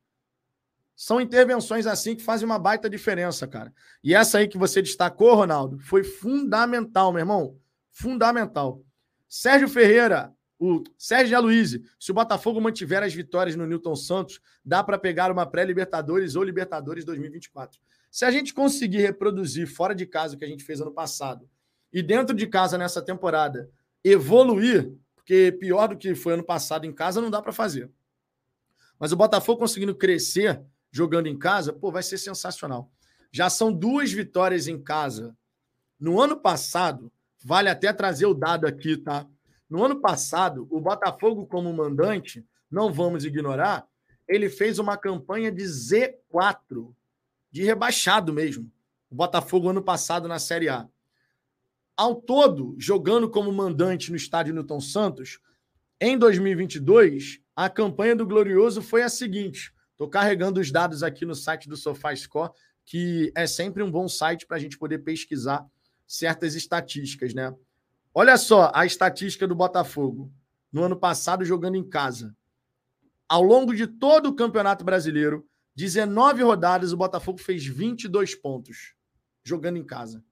São intervenções assim que fazem uma baita diferença, cara. E essa aí que você destacou, Ronaldo, foi fundamental, meu irmão. Fundamental. Sérgio Ferreira, o Sérgio Aloysio, se o Botafogo mantiver as vitórias no Newton Santos, dá para pegar uma pré-Libertadores ou Libertadores 2024. Se a gente conseguir reproduzir fora de casa o que a gente fez ano passado e dentro de casa nessa temporada evoluir, porque pior do que foi ano passado em casa não dá para fazer. Mas o Botafogo conseguindo crescer jogando em casa, pô, vai ser sensacional. Já são duas vitórias em casa. No ano passado, vale até trazer o dado aqui, tá? No ano passado, o Botafogo, como mandante, não vamos ignorar, ele fez uma campanha de Z4, de rebaixado mesmo. O Botafogo, ano passado, na Série A. Ao todo, jogando como mandante no estádio Newton Santos, em 2022, a campanha do Glorioso foi a seguinte: Estou carregando os dados aqui no site do SofaScore, que é sempre um bom site para a gente poder pesquisar certas estatísticas, né? Olha só a estatística do Botafogo no ano passado jogando em casa. Ao longo de todo o Campeonato Brasileiro, 19 rodadas, o Botafogo fez 22 pontos jogando em casa.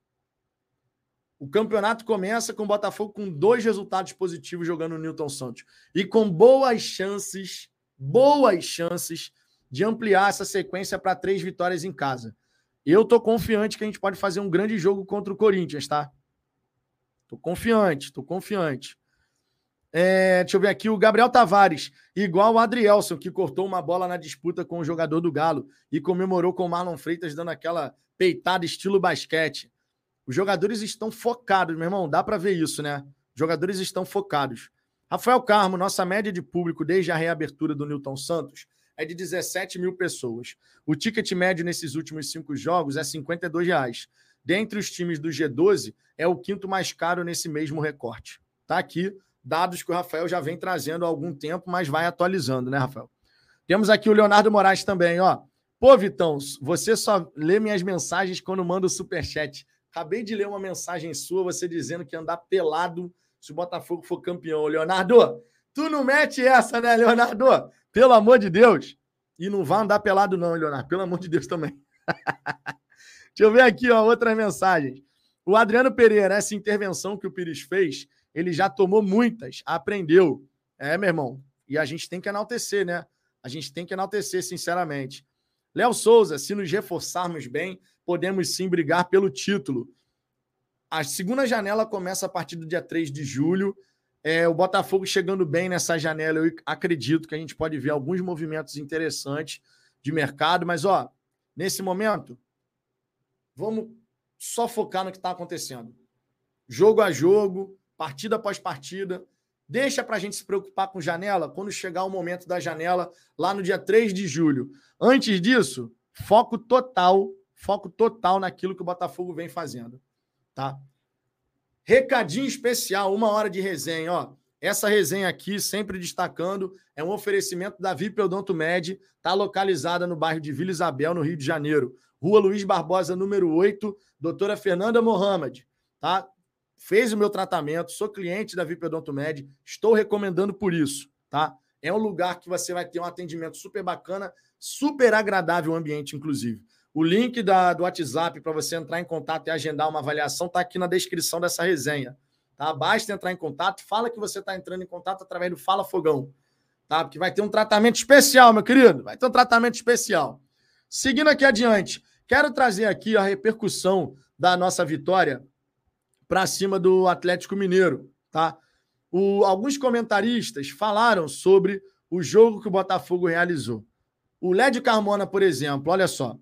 O campeonato começa com o Botafogo com dois resultados positivos jogando no Newton Santos e com boas chances, boas chances de ampliar essa sequência para três vitórias em casa. Eu tô confiante que a gente pode fazer um grande jogo contra o Corinthians, tá? Tô confiante, tô confiante. É, deixa eu ver aqui, o Gabriel Tavares, igual o Adrielson, que cortou uma bola na disputa com o jogador do Galo e comemorou com o Marlon Freitas dando aquela peitada estilo basquete. Os jogadores estão focados, meu irmão, dá para ver isso, né? Os jogadores estão focados. Rafael Carmo, nossa média de público desde a reabertura do Newton Santos é de 17 mil pessoas. O ticket médio nesses últimos cinco jogos é 52 reais. Dentre os times do G12, é o quinto mais caro nesse mesmo recorte. Tá aqui, dados que o Rafael já vem trazendo há algum tempo, mas vai atualizando, né, Rafael? Temos aqui o Leonardo Moraes também, ó. Pô, Vitão, você só lê minhas mensagens quando manda o superchat. Acabei de ler uma mensagem sua, você dizendo que andar pelado se o Botafogo for campeão. Leonardo, tu não mete essa, né, Leonardo? Pelo amor de Deus. E não vai andar pelado, não, Leonardo. Pelo amor de Deus também. Deixa eu ver aqui, ó, outras mensagens. O Adriano Pereira, essa intervenção que o Pires fez, ele já tomou muitas, aprendeu. É, meu irmão. E a gente tem que enaltecer, né? A gente tem que enaltecer, sinceramente. Léo Souza, se nos reforçarmos bem, podemos sim brigar pelo título. A segunda janela começa a partir do dia 3 de julho. É, o Botafogo chegando bem nessa janela, eu acredito que a gente pode ver alguns movimentos interessantes de mercado, mas ó, nesse momento, vamos só focar no que está acontecendo. Jogo a jogo, partida após partida. Deixa para a gente se preocupar com janela quando chegar o momento da janela, lá no dia 3 de julho. Antes disso, foco total, foco total naquilo que o Botafogo vem fazendo. Tá? Recadinho especial, uma hora de resenha, ó. Essa resenha aqui, sempre destacando, é um oferecimento da VIP Odonto Med, está localizada no bairro de Vila Isabel, no Rio de Janeiro. Rua Luiz Barbosa, número 8, doutora Fernanda Mohamed, tá? Fez o meu tratamento, sou cliente da VIP Odonto Med, estou recomendando por isso, tá? É um lugar que você vai ter um atendimento super bacana, super agradável o ambiente, inclusive. O link da, do WhatsApp para você entrar em contato e agendar uma avaliação está aqui na descrição dessa resenha. Tá? Basta entrar em contato, fala que você está entrando em contato através do Fala Fogão. Tá? Porque vai ter um tratamento especial, meu querido. Vai ter um tratamento especial. Seguindo aqui adiante, quero trazer aqui a repercussão da nossa vitória para cima do Atlético Mineiro. Tá? O, alguns comentaristas falaram sobre o jogo que o Botafogo realizou. O Led Carmona, por exemplo, olha só.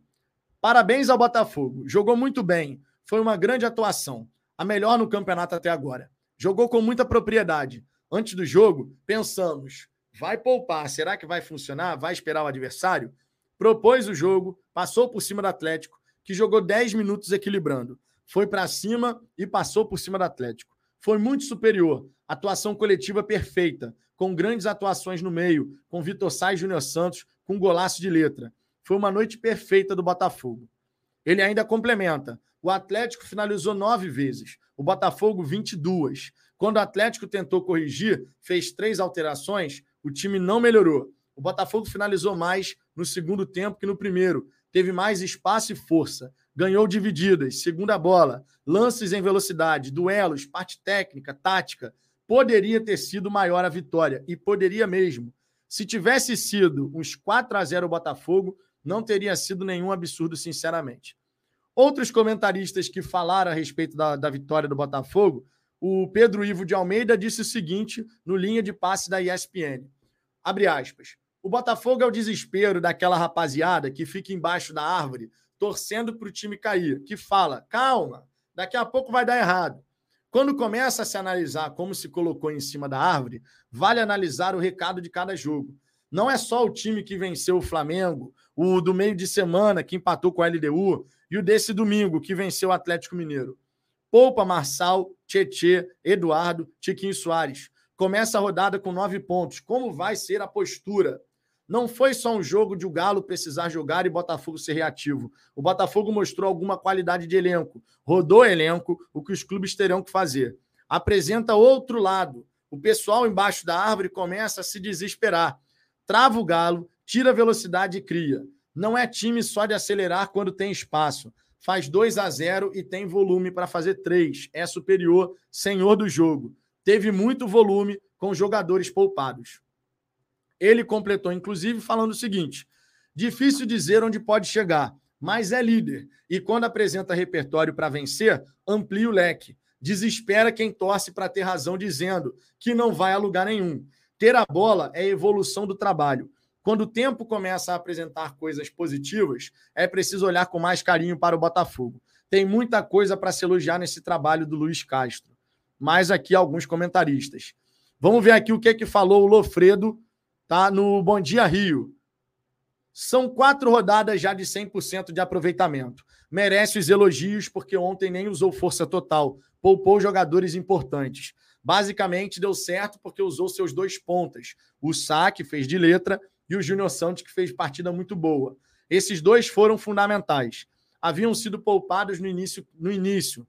Parabéns ao Botafogo. Jogou muito bem. Foi uma grande atuação. A melhor no campeonato até agora. Jogou com muita propriedade. Antes do jogo, pensamos: vai poupar? Será que vai funcionar? Vai esperar o adversário? Propôs o jogo, passou por cima do Atlético, que jogou 10 minutos equilibrando. Foi para cima e passou por cima do Atlético. Foi muito superior. Atuação coletiva perfeita, com grandes atuações no meio, com Vitor Sá e Júnior Santos, com golaço de letra. Foi uma noite perfeita do Botafogo. Ele ainda complementa. O Atlético finalizou nove vezes, o Botafogo 22. Quando o Atlético tentou corrigir, fez três alterações, o time não melhorou. O Botafogo finalizou mais, no segundo tempo que no primeiro. Teve mais espaço e força. Ganhou divididas, segunda bola, lances em velocidade, duelos, parte técnica, tática. Poderia ter sido maior a vitória, e poderia mesmo. Se tivesse sido uns 4 a 0 o Botafogo, não teria sido nenhum absurdo, sinceramente. Outros comentaristas que falaram a respeito da, da vitória do Botafogo, o Pedro Ivo de Almeida disse o seguinte no linha de passe da ESPN. Abre aspas. O Botafogo é o desespero daquela rapaziada que fica embaixo da árvore torcendo para o time cair, que fala: calma, daqui a pouco vai dar errado. Quando começa a se analisar como se colocou em cima da árvore, vale analisar o recado de cada jogo. Não é só o time que venceu o Flamengo, o do meio de semana que empatou com a LDU e o desse domingo que venceu o Atlético Mineiro. Poupa Marçal, Tietê, Eduardo, Tiquinho Soares. Começa a rodada com nove pontos. Como vai ser a postura? Não foi só um jogo de o Galo precisar jogar e Botafogo ser reativo. O Botafogo mostrou alguma qualidade de elenco, rodou elenco, o que os clubes terão que fazer. Apresenta outro lado. O pessoal embaixo da árvore começa a se desesperar. Trava o Galo, tira a velocidade e cria. Não é time só de acelerar quando tem espaço. Faz 2 a 0 e tem volume para fazer 3. É superior, senhor do jogo. Teve muito volume com jogadores poupados. Ele completou, inclusive, falando o seguinte: difícil dizer onde pode chegar, mas é líder. E quando apresenta repertório para vencer, amplia o leque. Desespera quem torce para ter razão, dizendo que não vai a lugar nenhum. Ter a bola é evolução do trabalho. Quando o tempo começa a apresentar coisas positivas, é preciso olhar com mais carinho para o Botafogo. Tem muita coisa para se elogiar nesse trabalho do Luiz Castro. Mais aqui alguns comentaristas. Vamos ver aqui o que, é que falou o Lofredo tá? No Bom Dia Rio. São quatro rodadas já de 100% de aproveitamento. Merece os elogios porque ontem nem usou força total, poupou jogadores importantes. Basicamente deu certo porque usou seus dois pontas. O Sá, que fez de letra, e o Júnior Santos, que fez partida muito boa. Esses dois foram fundamentais. Haviam sido poupados no início, no início.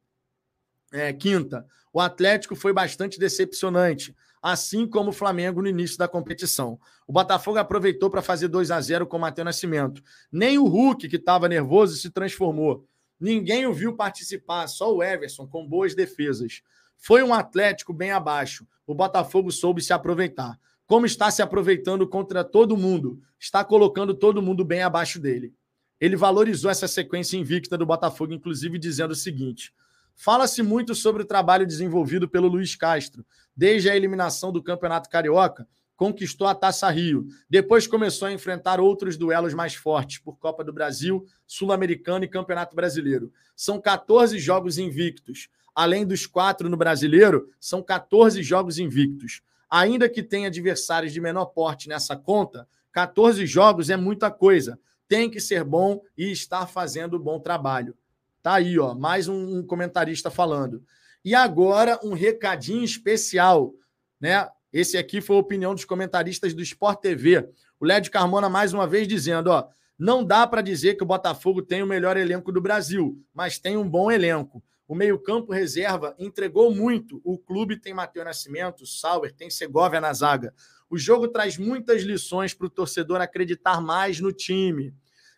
É, quinta, o Atlético foi bastante decepcionante assim como o Flamengo no início da competição. O Botafogo aproveitou para fazer 2 a 0 com o Matheus Nascimento. Nem o Hulk, que estava nervoso, se transformou. Ninguém o viu participar, só o Everson, com boas defesas. Foi um Atlético bem abaixo. O Botafogo soube se aproveitar. Como está se aproveitando contra todo mundo, está colocando todo mundo bem abaixo dele. Ele valorizou essa sequência invicta do Botafogo, inclusive dizendo o seguinte: Fala-se muito sobre o trabalho desenvolvido pelo Luiz Castro. Desde a eliminação do Campeonato Carioca, conquistou a Taça Rio. Depois começou a enfrentar outros duelos mais fortes por Copa do Brasil, Sul-Americano e Campeonato Brasileiro. São 14 jogos invictos. Além dos quatro no Brasileiro, são 14 jogos invictos. Ainda que tenha adversários de menor porte nessa conta, 14 jogos é muita coisa. Tem que ser bom e estar fazendo bom trabalho. Tá aí, ó, mais um, comentarista falando. E agora um recadinho especial, né? Esse aqui foi a opinião dos comentaristas do Sport TV. O Lédio Carmona mais uma vez dizendo, ó, não dá para dizer que o Botafogo tem o melhor elenco do Brasil, mas tem um bom elenco. O meio-campo reserva entregou muito. O clube tem Matheus Nascimento, Sauer, tem Segovia na zaga. O jogo traz muitas lições para o torcedor acreditar mais no time.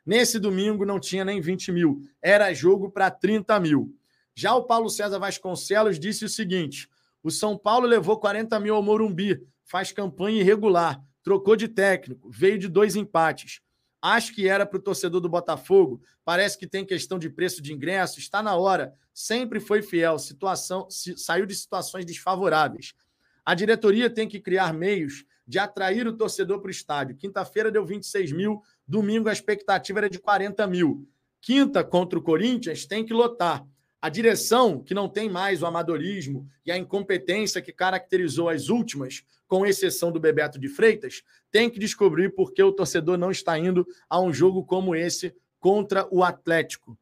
Nesse domingo não tinha nem 20 mil, era jogo para 30 mil. Já o Paulo César Vasconcelos disse o seguinte: o São Paulo levou 40 mil ao Morumbi, faz campanha irregular, trocou de técnico, veio de dois empates. Acho que era para o torcedor do Botafogo. Parece que tem questão de preço de ingresso. Está na hora. Sempre foi fiel. Situação saiu de situações desfavoráveis. A diretoria tem que criar meios de atrair o torcedor para o estádio. Quinta-feira deu 26 mil, domingo a expectativa era de 40 mil. Quinta contra o Corinthians tem que lotar. A direção, que não tem mais o amadorismo e a incompetência que caracterizou as últimas, com exceção do Bebeto de Freitas, tem que descobrir por que o torcedor não está indo a um jogo como esse contra o Atlético.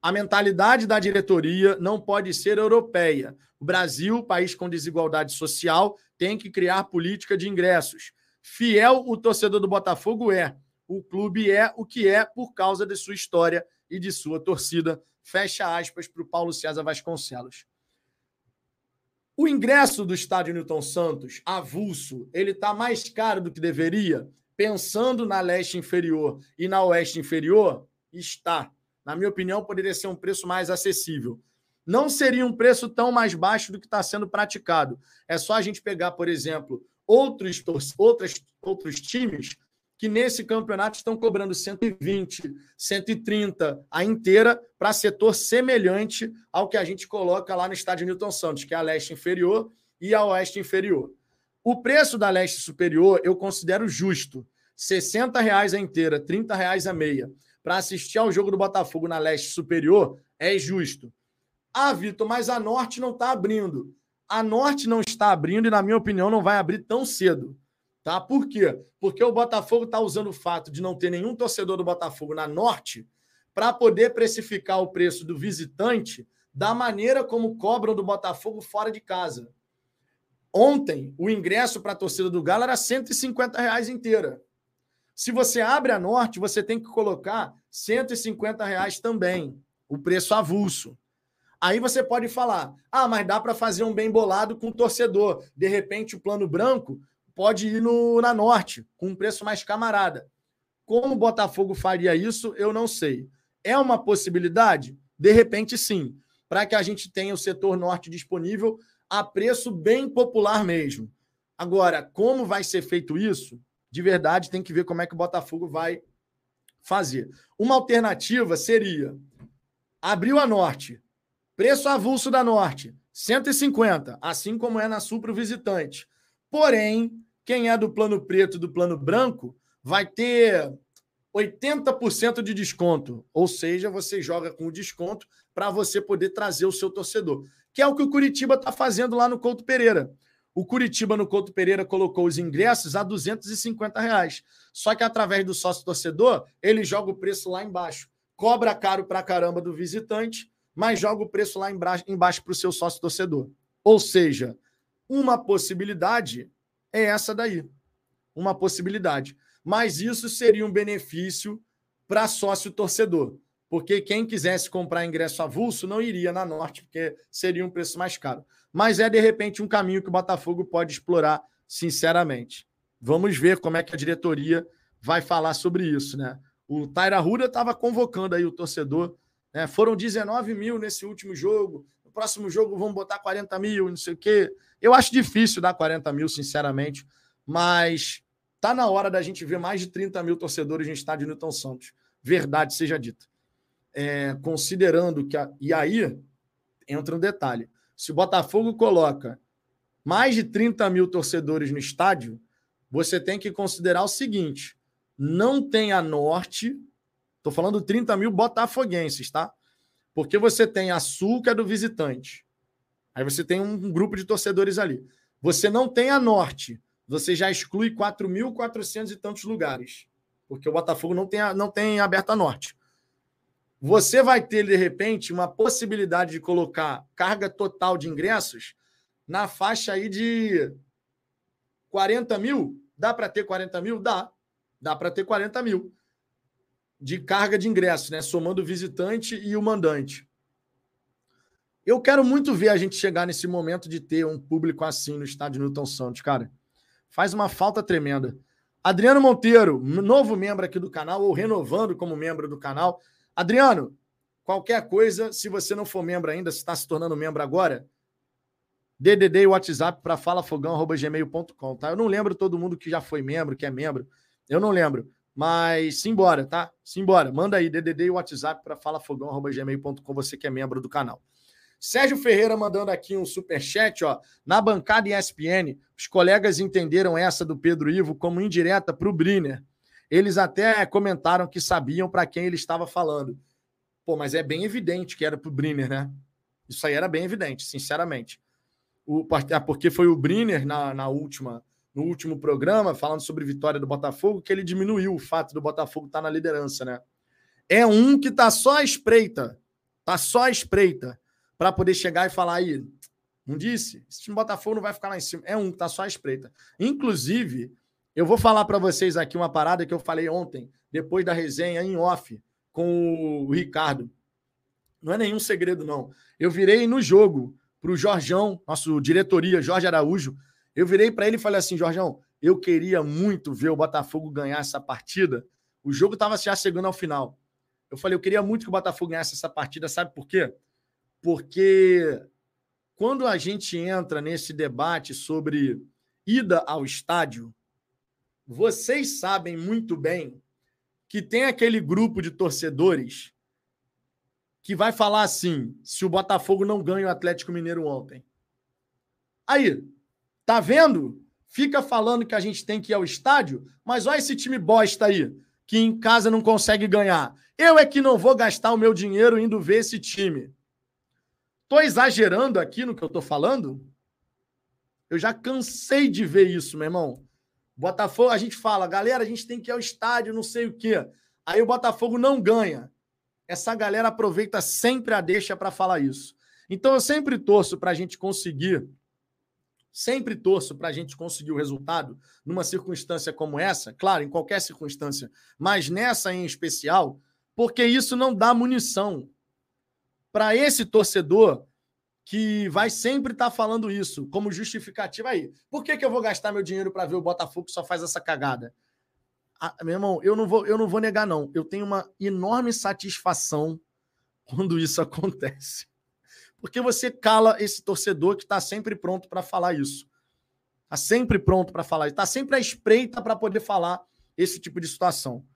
A mentalidade da diretoria não pode ser europeia. O Brasil, país com desigualdade social, tem que criar política de ingressos. Fiel o torcedor do Botafogo é. O clube é o que é por causa de sua história e de sua torcida. Fecha aspas para o Paulo César Vasconcelos. O ingresso do estádio Newton Santos, avulso, ele está mais caro do que deveria? pensando na leste inferior e na oeste inferior, está. Na minha opinião, poderia ser um preço mais acessível. Não seria um preço tão mais baixo do que está sendo praticado. É só a gente pegar, por exemplo, outros, outras, outros times que nesse campeonato estão cobrando 120, 130 a inteira para setor semelhante ao que a gente coloca lá no estádio Newton Santos, que é a leste inferior e a oeste inferior. O preço da leste superior eu considero justo. 60 reais a inteira, 30 reais a meia. Para assistir ao jogo do Botafogo na leste superior é justo. Ah, Vitor, mas a norte não está abrindo. A norte não está abrindo e, na minha opinião, não vai abrir tão cedo. Tá? Por quê? Porque o Botafogo está usando o fato de não ter nenhum torcedor do Botafogo na norte para poder precificar o preço do visitante da maneira como cobram do Botafogo fora de casa. Ontem, o ingresso para a torcida do Galo era 150 reais inteira. Se você abre a norte, você tem que colocar 150 reais também, o preço avulso. Aí você pode falar: ah, mas dá para fazer um bem bolado com o torcedor. De repente, o plano branco pode ir no, na Norte, com um preço mais camarada. Como o Botafogo faria isso, eu não sei. É uma possibilidade? De repente, sim. Para que a gente tenha o setor norte disponível a preço bem popular mesmo. Agora, como vai ser feito isso? De verdade, tem que ver como é que o Botafogo vai fazer. Uma alternativa seria abriu a norte, preço avulso da norte, 150, assim como é na Sul para o visitante. Porém, quem é do plano preto do plano branco vai ter 80% de desconto. Ou seja, você joga com desconto para você poder trazer o seu torcedor. Que é o que o Curitiba está fazendo lá no Couto Pereira. O Curitiba no Couto Pereira colocou os ingressos a 250 reais. Só que através do sócio torcedor, ele joga o preço lá embaixo. Cobra caro para caramba do visitante, mas joga o preço lá embaixo para o seu sócio torcedor. Ou seja, uma possibilidade é essa daí. Uma possibilidade. Mas isso seria um benefício para sócio torcedor. Porque quem quisesse comprar ingresso avulso não iria na Norte, porque seria um preço mais caro. Mas é, de repente, um caminho que o Botafogo pode explorar, sinceramente. Vamos ver como é que a diretoria vai falar sobre isso, né? O Taira Ruda estava convocando aí o torcedor. Né? Foram 19 mil nesse último jogo. No próximo jogo vamos botar 40 mil, não sei o quê. Eu acho difícil dar 40 mil, sinceramente, mas tá na hora da gente ver mais de 30 mil torcedores no estádio Newton Santos. Verdade seja dita. É, considerando que. A... E aí entra um detalhe: se o Botafogo coloca mais de 30 mil torcedores no estádio, você tem que considerar o seguinte: não tem a norte, estou falando 30 mil botafoguenses, tá? Porque você tem a sul, que é do visitante. Aí você tem um grupo de torcedores ali. Você não tem a norte. Você já exclui 4.400 e tantos lugares. Porque o Botafogo não tem, não tem aberto a norte. Você vai ter, de repente, uma possibilidade de colocar carga total de ingressos na faixa aí de 40 mil. Dá para ter 40 mil? Dá. Dá para ter 40 mil de carga de ingressos, né? Somando o visitante e o mandante. Eu quero muito ver a gente chegar nesse momento de ter um público assim no estádio Newton Santos, cara. Faz uma falta tremenda. Adriano Monteiro, novo membro aqui do canal, ou renovando como membro do canal. Adriano, qualquer coisa, se você não for membro ainda, se está se tornando membro agora, DDD e WhatsApp para falafogão.gmail.com, tá? Eu não lembro todo mundo que já foi membro, que é membro. Eu não lembro. Mas simbora, tá? Simbora. Manda aí DDD e WhatsApp para falafogão.gmail.com, você que é membro do canal. Sérgio Ferreira mandando aqui um super chat, ó. Na bancada ESPN, os colegas entenderam essa do Pedro Ivo como indireta para o Briner. Eles até comentaram que sabiam para quem ele estava falando. Pô, mas é bem evidente que era para o Briner, né? Isso aí era bem evidente, sinceramente. O, é porque foi o Briner na, na última, no último programa, falando sobre vitória do Botafogo, que ele diminuiu o fato do Botafogo estar tá na liderança, né? É um que tá só à espreita. Tá só à espreita para poder chegar e falar aí, não disse? Esse time Botafogo não vai ficar lá em cima. É um, tá só à espreita. Inclusive, eu vou falar para vocês aqui uma parada que eu falei ontem, depois da resenha em off com o Ricardo. Não é nenhum segredo, não. Eu virei no jogo para o Jorjão, nosso diretoria, Jorge Araújo. Eu virei para ele e falei assim: Jorjão, eu queria muito ver o Botafogo ganhar essa partida. O jogo estava já chegando ao final. Eu falei, eu queria muito que o Botafogo ganhasse essa partida, sabe por quê? Porque quando a gente entra nesse debate sobre ida ao estádio, vocês sabem muito bem que tem aquele grupo de torcedores que vai falar assim: se o Botafogo não ganha o Atlético Mineiro ontem. Aí, tá vendo? Fica falando que a gente tem que ir ao estádio, mas olha esse time bosta aí, que em casa não consegue ganhar. Eu é que não vou gastar o meu dinheiro indo ver esse time. Tô exagerando aqui no que eu tô falando? Eu já cansei de ver isso, meu irmão. Botafogo, a gente fala, galera, a gente tem que ir ao estádio, não sei o quê. Aí o Botafogo não ganha. Essa galera aproveita sempre a deixa para falar isso. Então eu sempre torço para a gente conseguir, sempre torço para a gente conseguir o resultado numa circunstância como essa, claro, em qualquer circunstância, mas nessa em especial, porque isso não dá munição para esse torcedor que vai sempre estar tá falando isso como justificativa aí. Por que, que eu vou gastar meu dinheiro para ver o Botafogo que só faz essa cagada? Ah, meu irmão, eu não, vou, eu não vou negar, não. Eu tenho uma enorme satisfação quando isso acontece. Porque você cala esse torcedor que está sempre pronto para falar isso. Está sempre pronto para falar. Está sempre à espreita para poder falar esse tipo de situação.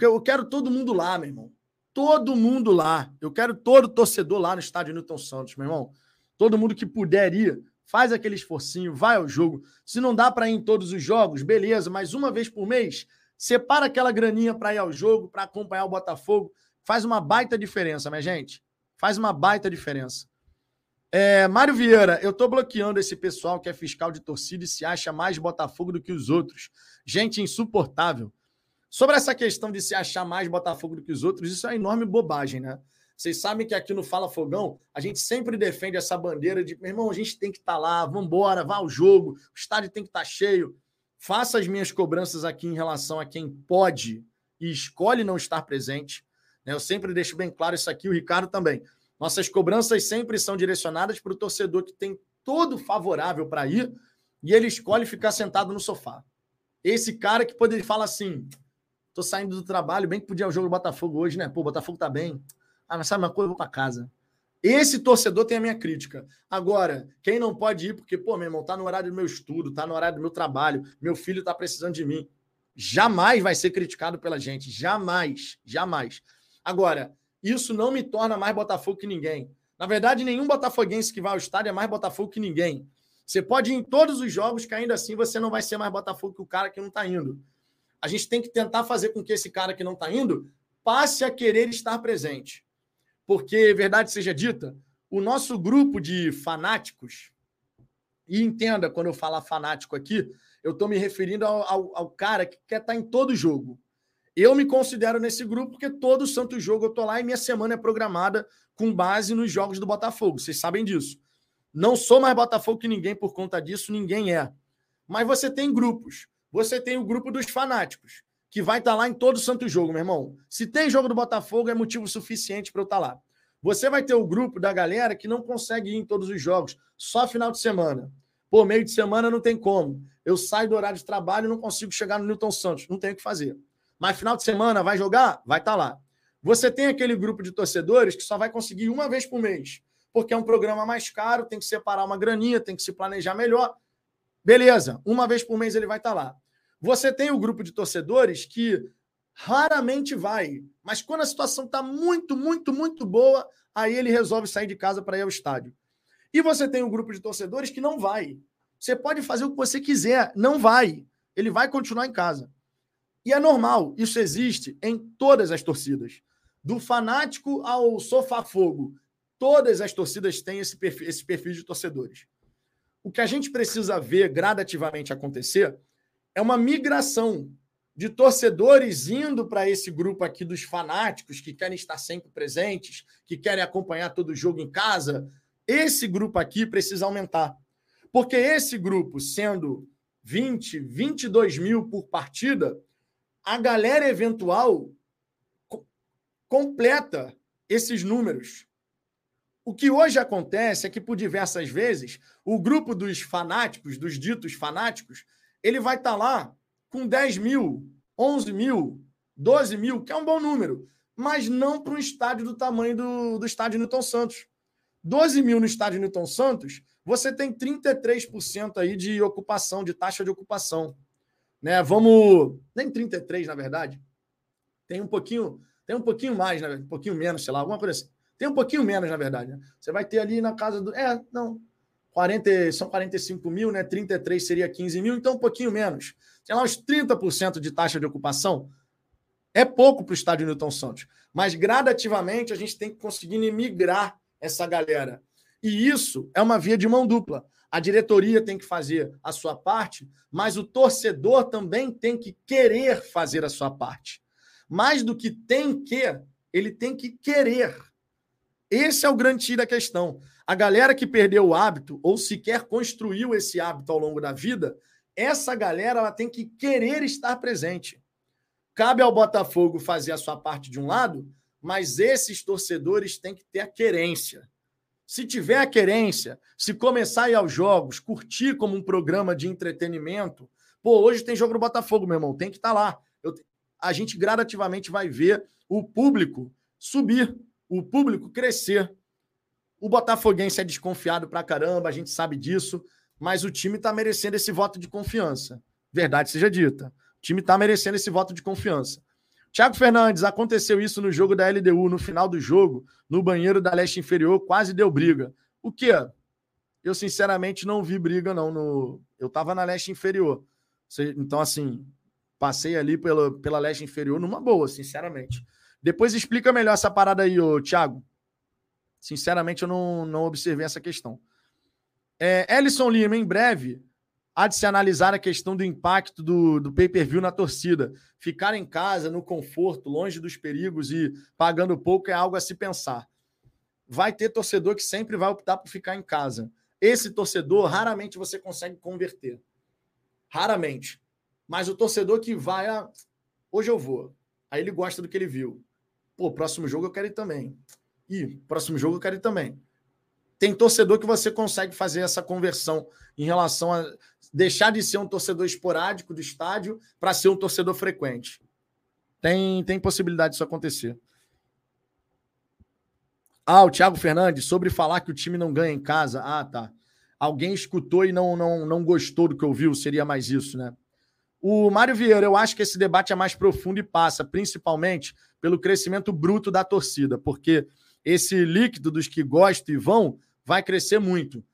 Eu quero todo mundo lá, meu irmão todo mundo lá. Eu quero todo torcedor lá no estádio Newton Santos, meu irmão. Todo mundo que puder ir, faz aquele esforcinho, vai ao jogo. Se não dá para ir em todos os jogos, beleza, mas uma vez por mês, separa aquela graninha para ir ao jogo, para acompanhar o Botafogo. Faz uma baita diferença, minha gente. Faz uma baita diferença. É, Mário Vieira, eu tô bloqueando esse pessoal que é fiscal de torcida e se acha mais Botafogo do que os outros. Gente insuportável. Sobre essa questão de se achar mais Botafogo do que os outros, isso é uma enorme bobagem, né? Vocês sabem que aqui no Fala Fogão, a gente sempre defende essa bandeira de, meu irmão, a gente tem que estar tá lá, vamos embora, vá ao jogo, o estádio tem que estar tá cheio. Faça as minhas cobranças aqui em relação a quem pode e escolhe não estar presente. Né? Eu sempre deixo bem claro isso aqui, o Ricardo também. Nossas cobranças sempre são direcionadas para o torcedor que tem todo favorável para ir e ele escolhe ficar sentado no sofá. Esse cara que poderia falar assim: Tô saindo do trabalho, bem que podia o jogo do Botafogo hoje, né? Pô, o Botafogo tá bem. Ah, mas sabe uma coisa? Eu vou para casa. Esse torcedor tem a minha crítica. Agora, quem não pode ir, porque, pô, meu irmão, tá no horário do meu estudo, tá no horário do meu trabalho, meu filho tá precisando de mim. Jamais vai ser criticado pela gente. Jamais. Jamais. Agora, isso não me torna mais Botafogo que ninguém. Na verdade, nenhum botafoguense que vai ao estádio é mais Botafogo que ninguém. Você pode ir em todos os jogos que ainda assim você não vai ser mais Botafogo que o cara que não tá indo a gente tem que tentar fazer com que esse cara que não está indo passe a querer estar presente. Porque, verdade seja dita, o nosso grupo de fanáticos, e entenda quando eu falar fanático aqui, eu estou me referindo ao, ao, ao, cara que quer estar tá em todo jogo. Eu me considero nesse grupo porque todo santo jogo eu estou lá e minha semana é programada com base nos jogos do Botafogo. Vocês sabem disso. Não sou mais Botafogo que ninguém por conta disso, ninguém é. Mas você tem grupos. Você tem o grupo dos fanáticos, que vai estar tá lá em todo santo jogo, meu irmão. Se tem jogo do Botafogo, é motivo suficiente para eu estar tá lá. Você vai ter o grupo da galera que não consegue ir em todos os jogos, só final de semana. Pô, meio de semana não tem como. Eu saio do horário de trabalho e não consigo chegar no Newton Santos. Não tem o que fazer. Mas final de semana vai jogar? Vai estar tá lá. Você tem aquele grupo de torcedores que só vai conseguir uma vez por mês, porque é um programa mais caro, tem que separar uma graninha, tem que se planejar melhor. Beleza, uma vez por mês ele vai estar tá lá. Você tem o grupo de torcedores que raramente vai, mas quando a situação está muito, muito, muito boa, aí ele resolve sair de casa para ir ao estádio. E você tem um grupo de torcedores que não vai. Você pode fazer o que você quiser, não vai. Ele vai continuar em casa. E é normal, isso existe em todas as torcidas. Do fanático ao sofá-fogo, todas as torcidas têm esse perfil, esse perfil de torcedores. O que a gente precisa ver gradativamente acontecer é uma migração de torcedores indo para esse grupo aqui dos fanáticos que querem estar sempre presentes, que querem acompanhar todo o jogo em casa. Esse grupo aqui precisa aumentar. Porque esse grupo, sendo 20, 22 mil por partida, a galera eventual completa esses números. O que hoje acontece é que, por diversas vezes, o grupo dos fanáticos, dos ditos fanáticos, ele vai estar tá lá com 10 mil, 11 mil, 12 mil, que é um bom número, mas não para um estádio do tamanho do, do estádio Newton Santos. 12 mil no estádio Newton Santos, você tem 33% aí de ocupação, de taxa de ocupação. Né? Vamos. Nem 33, na verdade. Tem um pouquinho, tem um pouquinho mais, né? um pouquinho menos, sei lá, alguma coisa assim. Tem um pouquinho menos, na verdade. Né? Você vai ter ali na casa do. É, não. 40, são 45 mil, né? 33 seria 15 mil, então um pouquinho menos. Tem lá uns 30% de taxa de ocupação. É pouco para o estádio Newton Santos. Mas gradativamente a gente tem que conseguir migrar essa galera. E isso é uma via de mão dupla. A diretoria tem que fazer a sua parte, mas o torcedor também tem que querer fazer a sua parte. Mais do que tem que, ele tem que querer. Esse é o grande tiro da questão. A galera que perdeu o hábito ou sequer construiu esse hábito ao longo da vida, essa galera ela tem que querer estar presente. Cabe ao Botafogo fazer a sua parte de um lado, mas esses torcedores têm que ter a querência. Se tiver a querência, se começar a ir aos jogos, curtir como um programa de entretenimento, pô, hoje tem jogo no Botafogo, meu irmão, tem que estar tá lá. Eu, a gente gradativamente vai ver o público subir, o público crescer. O Botafoguense é desconfiado pra caramba, a gente sabe disso, mas o time está merecendo esse voto de confiança. Verdade seja dita. O time está merecendo esse voto de confiança. Tiago Fernandes, aconteceu isso no jogo da LDU, no final do jogo, no banheiro da leste inferior, quase deu briga. O quê? Eu, sinceramente, não vi briga, não. No... Eu tava na leste inferior. Então, assim, passei ali pela, pela leste inferior numa boa, sinceramente. Depois explica melhor essa parada aí, ô, Thiago. Sinceramente, eu não, não observei essa questão. É, Ellison Lima, em breve, há de se analisar a questão do impacto do, do pay-per-view na torcida. Ficar em casa, no conforto, longe dos perigos e pagando pouco é algo a se pensar. Vai ter torcedor que sempre vai optar por ficar em casa. Esse torcedor, raramente você consegue converter. Raramente. Mas o torcedor que vai, ah, hoje eu vou. Aí ele gosta do que ele viu. Pô, próximo jogo eu quero ir também. E próximo jogo eu quero ir também. Tem torcedor que você consegue fazer essa conversão em relação a deixar de ser um torcedor esporádico do estádio para ser um torcedor frequente. Tem, tem possibilidade disso acontecer. Ah, o Thiago Fernandes, sobre falar que o time não ganha em casa. Ah, tá. Alguém escutou e não, não, não gostou do que ouviu, seria mais isso, né? O Mário Vieira, eu acho que esse debate é mais profundo e passa, principalmente pelo crescimento bruto da torcida, porque esse líquido dos que gostam e vão vai crescer muito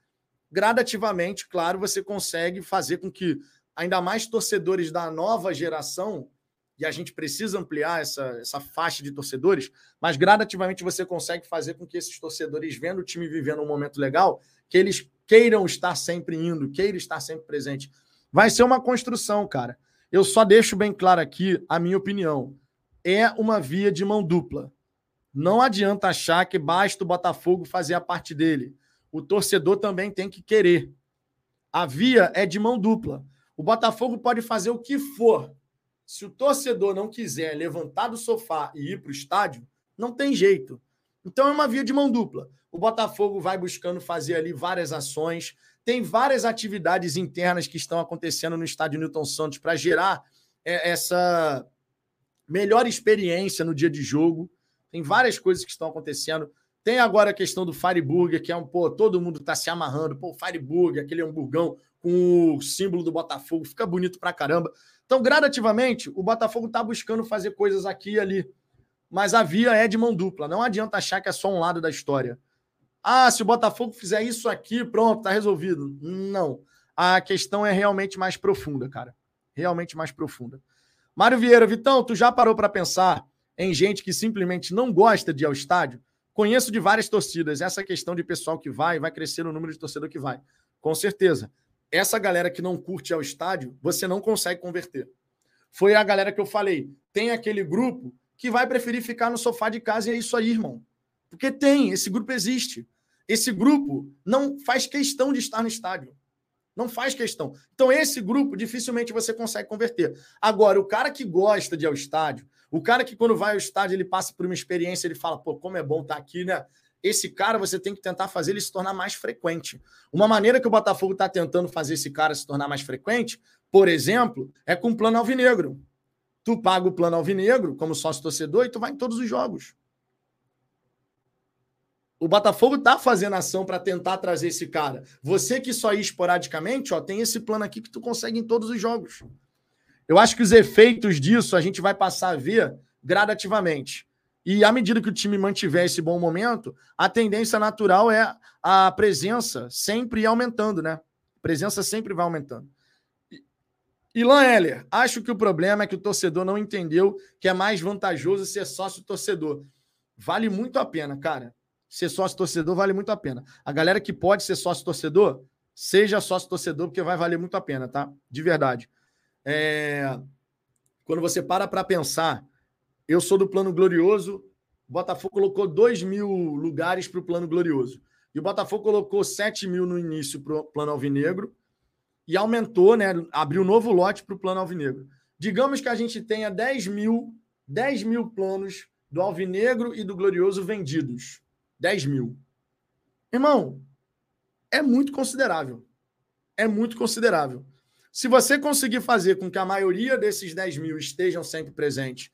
gradativamente, claro, você consegue fazer com que ainda mais torcedores da nova geração, e a gente precisa ampliar essa, essa faixa de torcedores, mas gradativamente você consegue fazer com que esses torcedores, vendo o time vivendo um momento legal, que eles queiram estar sempre indo, queiram estar sempre presente. Vai ser uma construção, cara. Eu só deixo bem claro aqui a minha opinião. É uma via de mão dupla. Não adianta achar que basta o Botafogo fazer a parte dele o torcedor também tem que querer. A via é de mão dupla. O Botafogo pode fazer o que for. Se o torcedor não quiser levantar do sofá e ir para o estádio, não tem jeito. Então é uma via de mão dupla. O Botafogo vai buscando fazer ali várias ações. Tem várias atividades internas que estão acontecendo no estádio Newton Santos para gerar é, essa melhor experiência no dia de jogo. Tem várias coisas que estão acontecendo. Tem agora a questão do Fireburger, que é um, pô, todo mundo tá se amarrando. Pô, Fireburger, aquele hamburgão com o símbolo do Botafogo, fica bonito pra caramba. Então, gradativamente, o Botafogo tá buscando fazer coisas aqui e ali. Mas a via é de mão dupla. Não adianta achar que é só um lado da história. Ah, se o Botafogo fizer isso aqui, pronto, tá resolvido. Não. A questão é realmente mais profunda, cara. Realmente mais profunda. Mário Vieira, Vitão, tu já parou para pensar em gente que simplesmente não gosta de ir ao estádio? Conheço de várias torcidas. Essa questão de pessoal que vai, vai crescer o número de torcedor que vai. Com certeza. Essa galera que não curte ao estádio, você não consegue converter. Foi a galera que eu falei. Tem aquele grupo que vai preferir ficar no sofá de casa e é isso aí, irmão. Porque tem, esse grupo existe. Esse grupo não faz questão de estar no estádio. Não faz questão. Então, esse grupo dificilmente você consegue converter. Agora, o cara que gosta de ir ao estádio, o cara que, quando vai ao estádio, ele passa por uma experiência, ele fala, pô, como é bom estar aqui, né? Esse cara você tem que tentar fazer ele se tornar mais frequente. Uma maneira que o Botafogo está tentando fazer esse cara se tornar mais frequente por exemplo, é com o plano alvinegro. Tu paga o plano alvinegro como sócio torcedor e tu vai em todos os jogos. O Botafogo tá fazendo ação para tentar trazer esse cara. Você que só ia esporadicamente, ó, tem esse plano aqui que tu consegue em todos os jogos. Eu acho que os efeitos disso a gente vai passar a ver gradativamente. E à medida que o time mantiver esse bom momento, a tendência natural é a presença sempre aumentando, né? A presença sempre vai aumentando. Ilan Heller, acho que o problema é que o torcedor não entendeu que é mais vantajoso ser sócio torcedor. Vale muito a pena, cara. Ser sócio torcedor vale muito a pena. A galera que pode ser sócio torcedor, seja sócio torcedor, porque vai valer muito a pena, tá? De verdade. É... Quando você para para pensar, eu sou do Plano Glorioso, Botafogo colocou 2 mil lugares para o Plano Glorioso. E o Botafogo colocou 7 mil no início para o Plano Alvinegro e aumentou, né? Abriu novo lote para o plano alvinegro. Digamos que a gente tenha 10 mil, 10 mil planos do alvinegro e do glorioso vendidos. 10 mil. Irmão, é muito considerável. É muito considerável. Se você conseguir fazer com que a maioria desses 10 mil estejam sempre presentes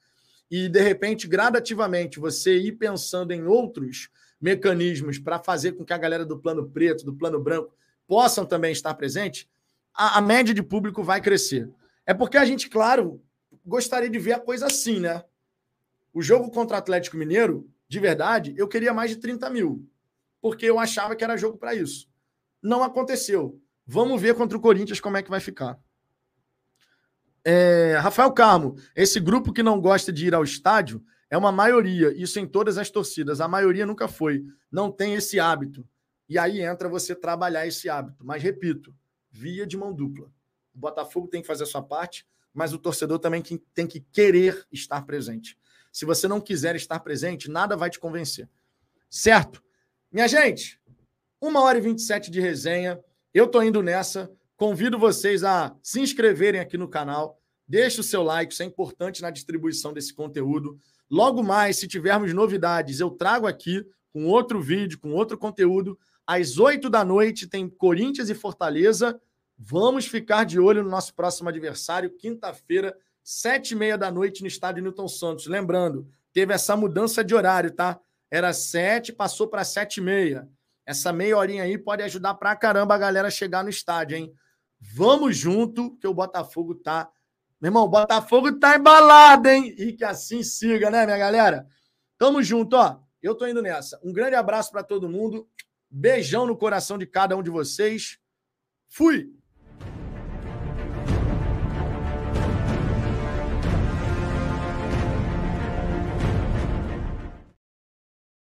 e, de repente, gradativamente, você ir pensando em outros mecanismos para fazer com que a galera do plano preto, do plano branco, possam também estar presentes, a, a média de público vai crescer. É porque a gente, claro, gostaria de ver a coisa assim, né? O jogo contra o Atlético Mineiro, de verdade, eu queria mais de 30 mil, porque eu achava que era jogo para isso. Não aconteceu. Vamos ver contra o Corinthians como é que vai ficar. É, Rafael Carmo, esse grupo que não gosta de ir ao estádio é uma maioria, isso em todas as torcidas. A maioria nunca foi, não tem esse hábito. E aí entra você trabalhar esse hábito. Mas repito, via de mão dupla. O Botafogo tem que fazer a sua parte, mas o torcedor também tem que querer estar presente. Se você não quiser estar presente, nada vai te convencer. Certo? Minha gente, uma hora e 27 de resenha. Eu tô indo nessa. Convido vocês a se inscreverem aqui no canal. Deixe o seu like, isso é importante na distribuição desse conteúdo. Logo mais, se tivermos novidades, eu trago aqui com outro vídeo, com outro conteúdo. Às 8 da noite tem Corinthians e Fortaleza. Vamos ficar de olho no nosso próximo adversário, quinta-feira, sete e meia da noite, no estádio Newton Santos. Lembrando, teve essa mudança de horário, tá? Era sete, passou para sete e meia. Essa meia horinha aí pode ajudar pra caramba a galera a chegar no estádio, hein? Vamos junto, que o Botafogo tá. Meu irmão, o Botafogo tá embalado, hein? E que assim siga, né, minha galera? Tamo junto, ó. Eu tô indo nessa. Um grande abraço para todo mundo. Beijão no coração de cada um de vocês. Fui!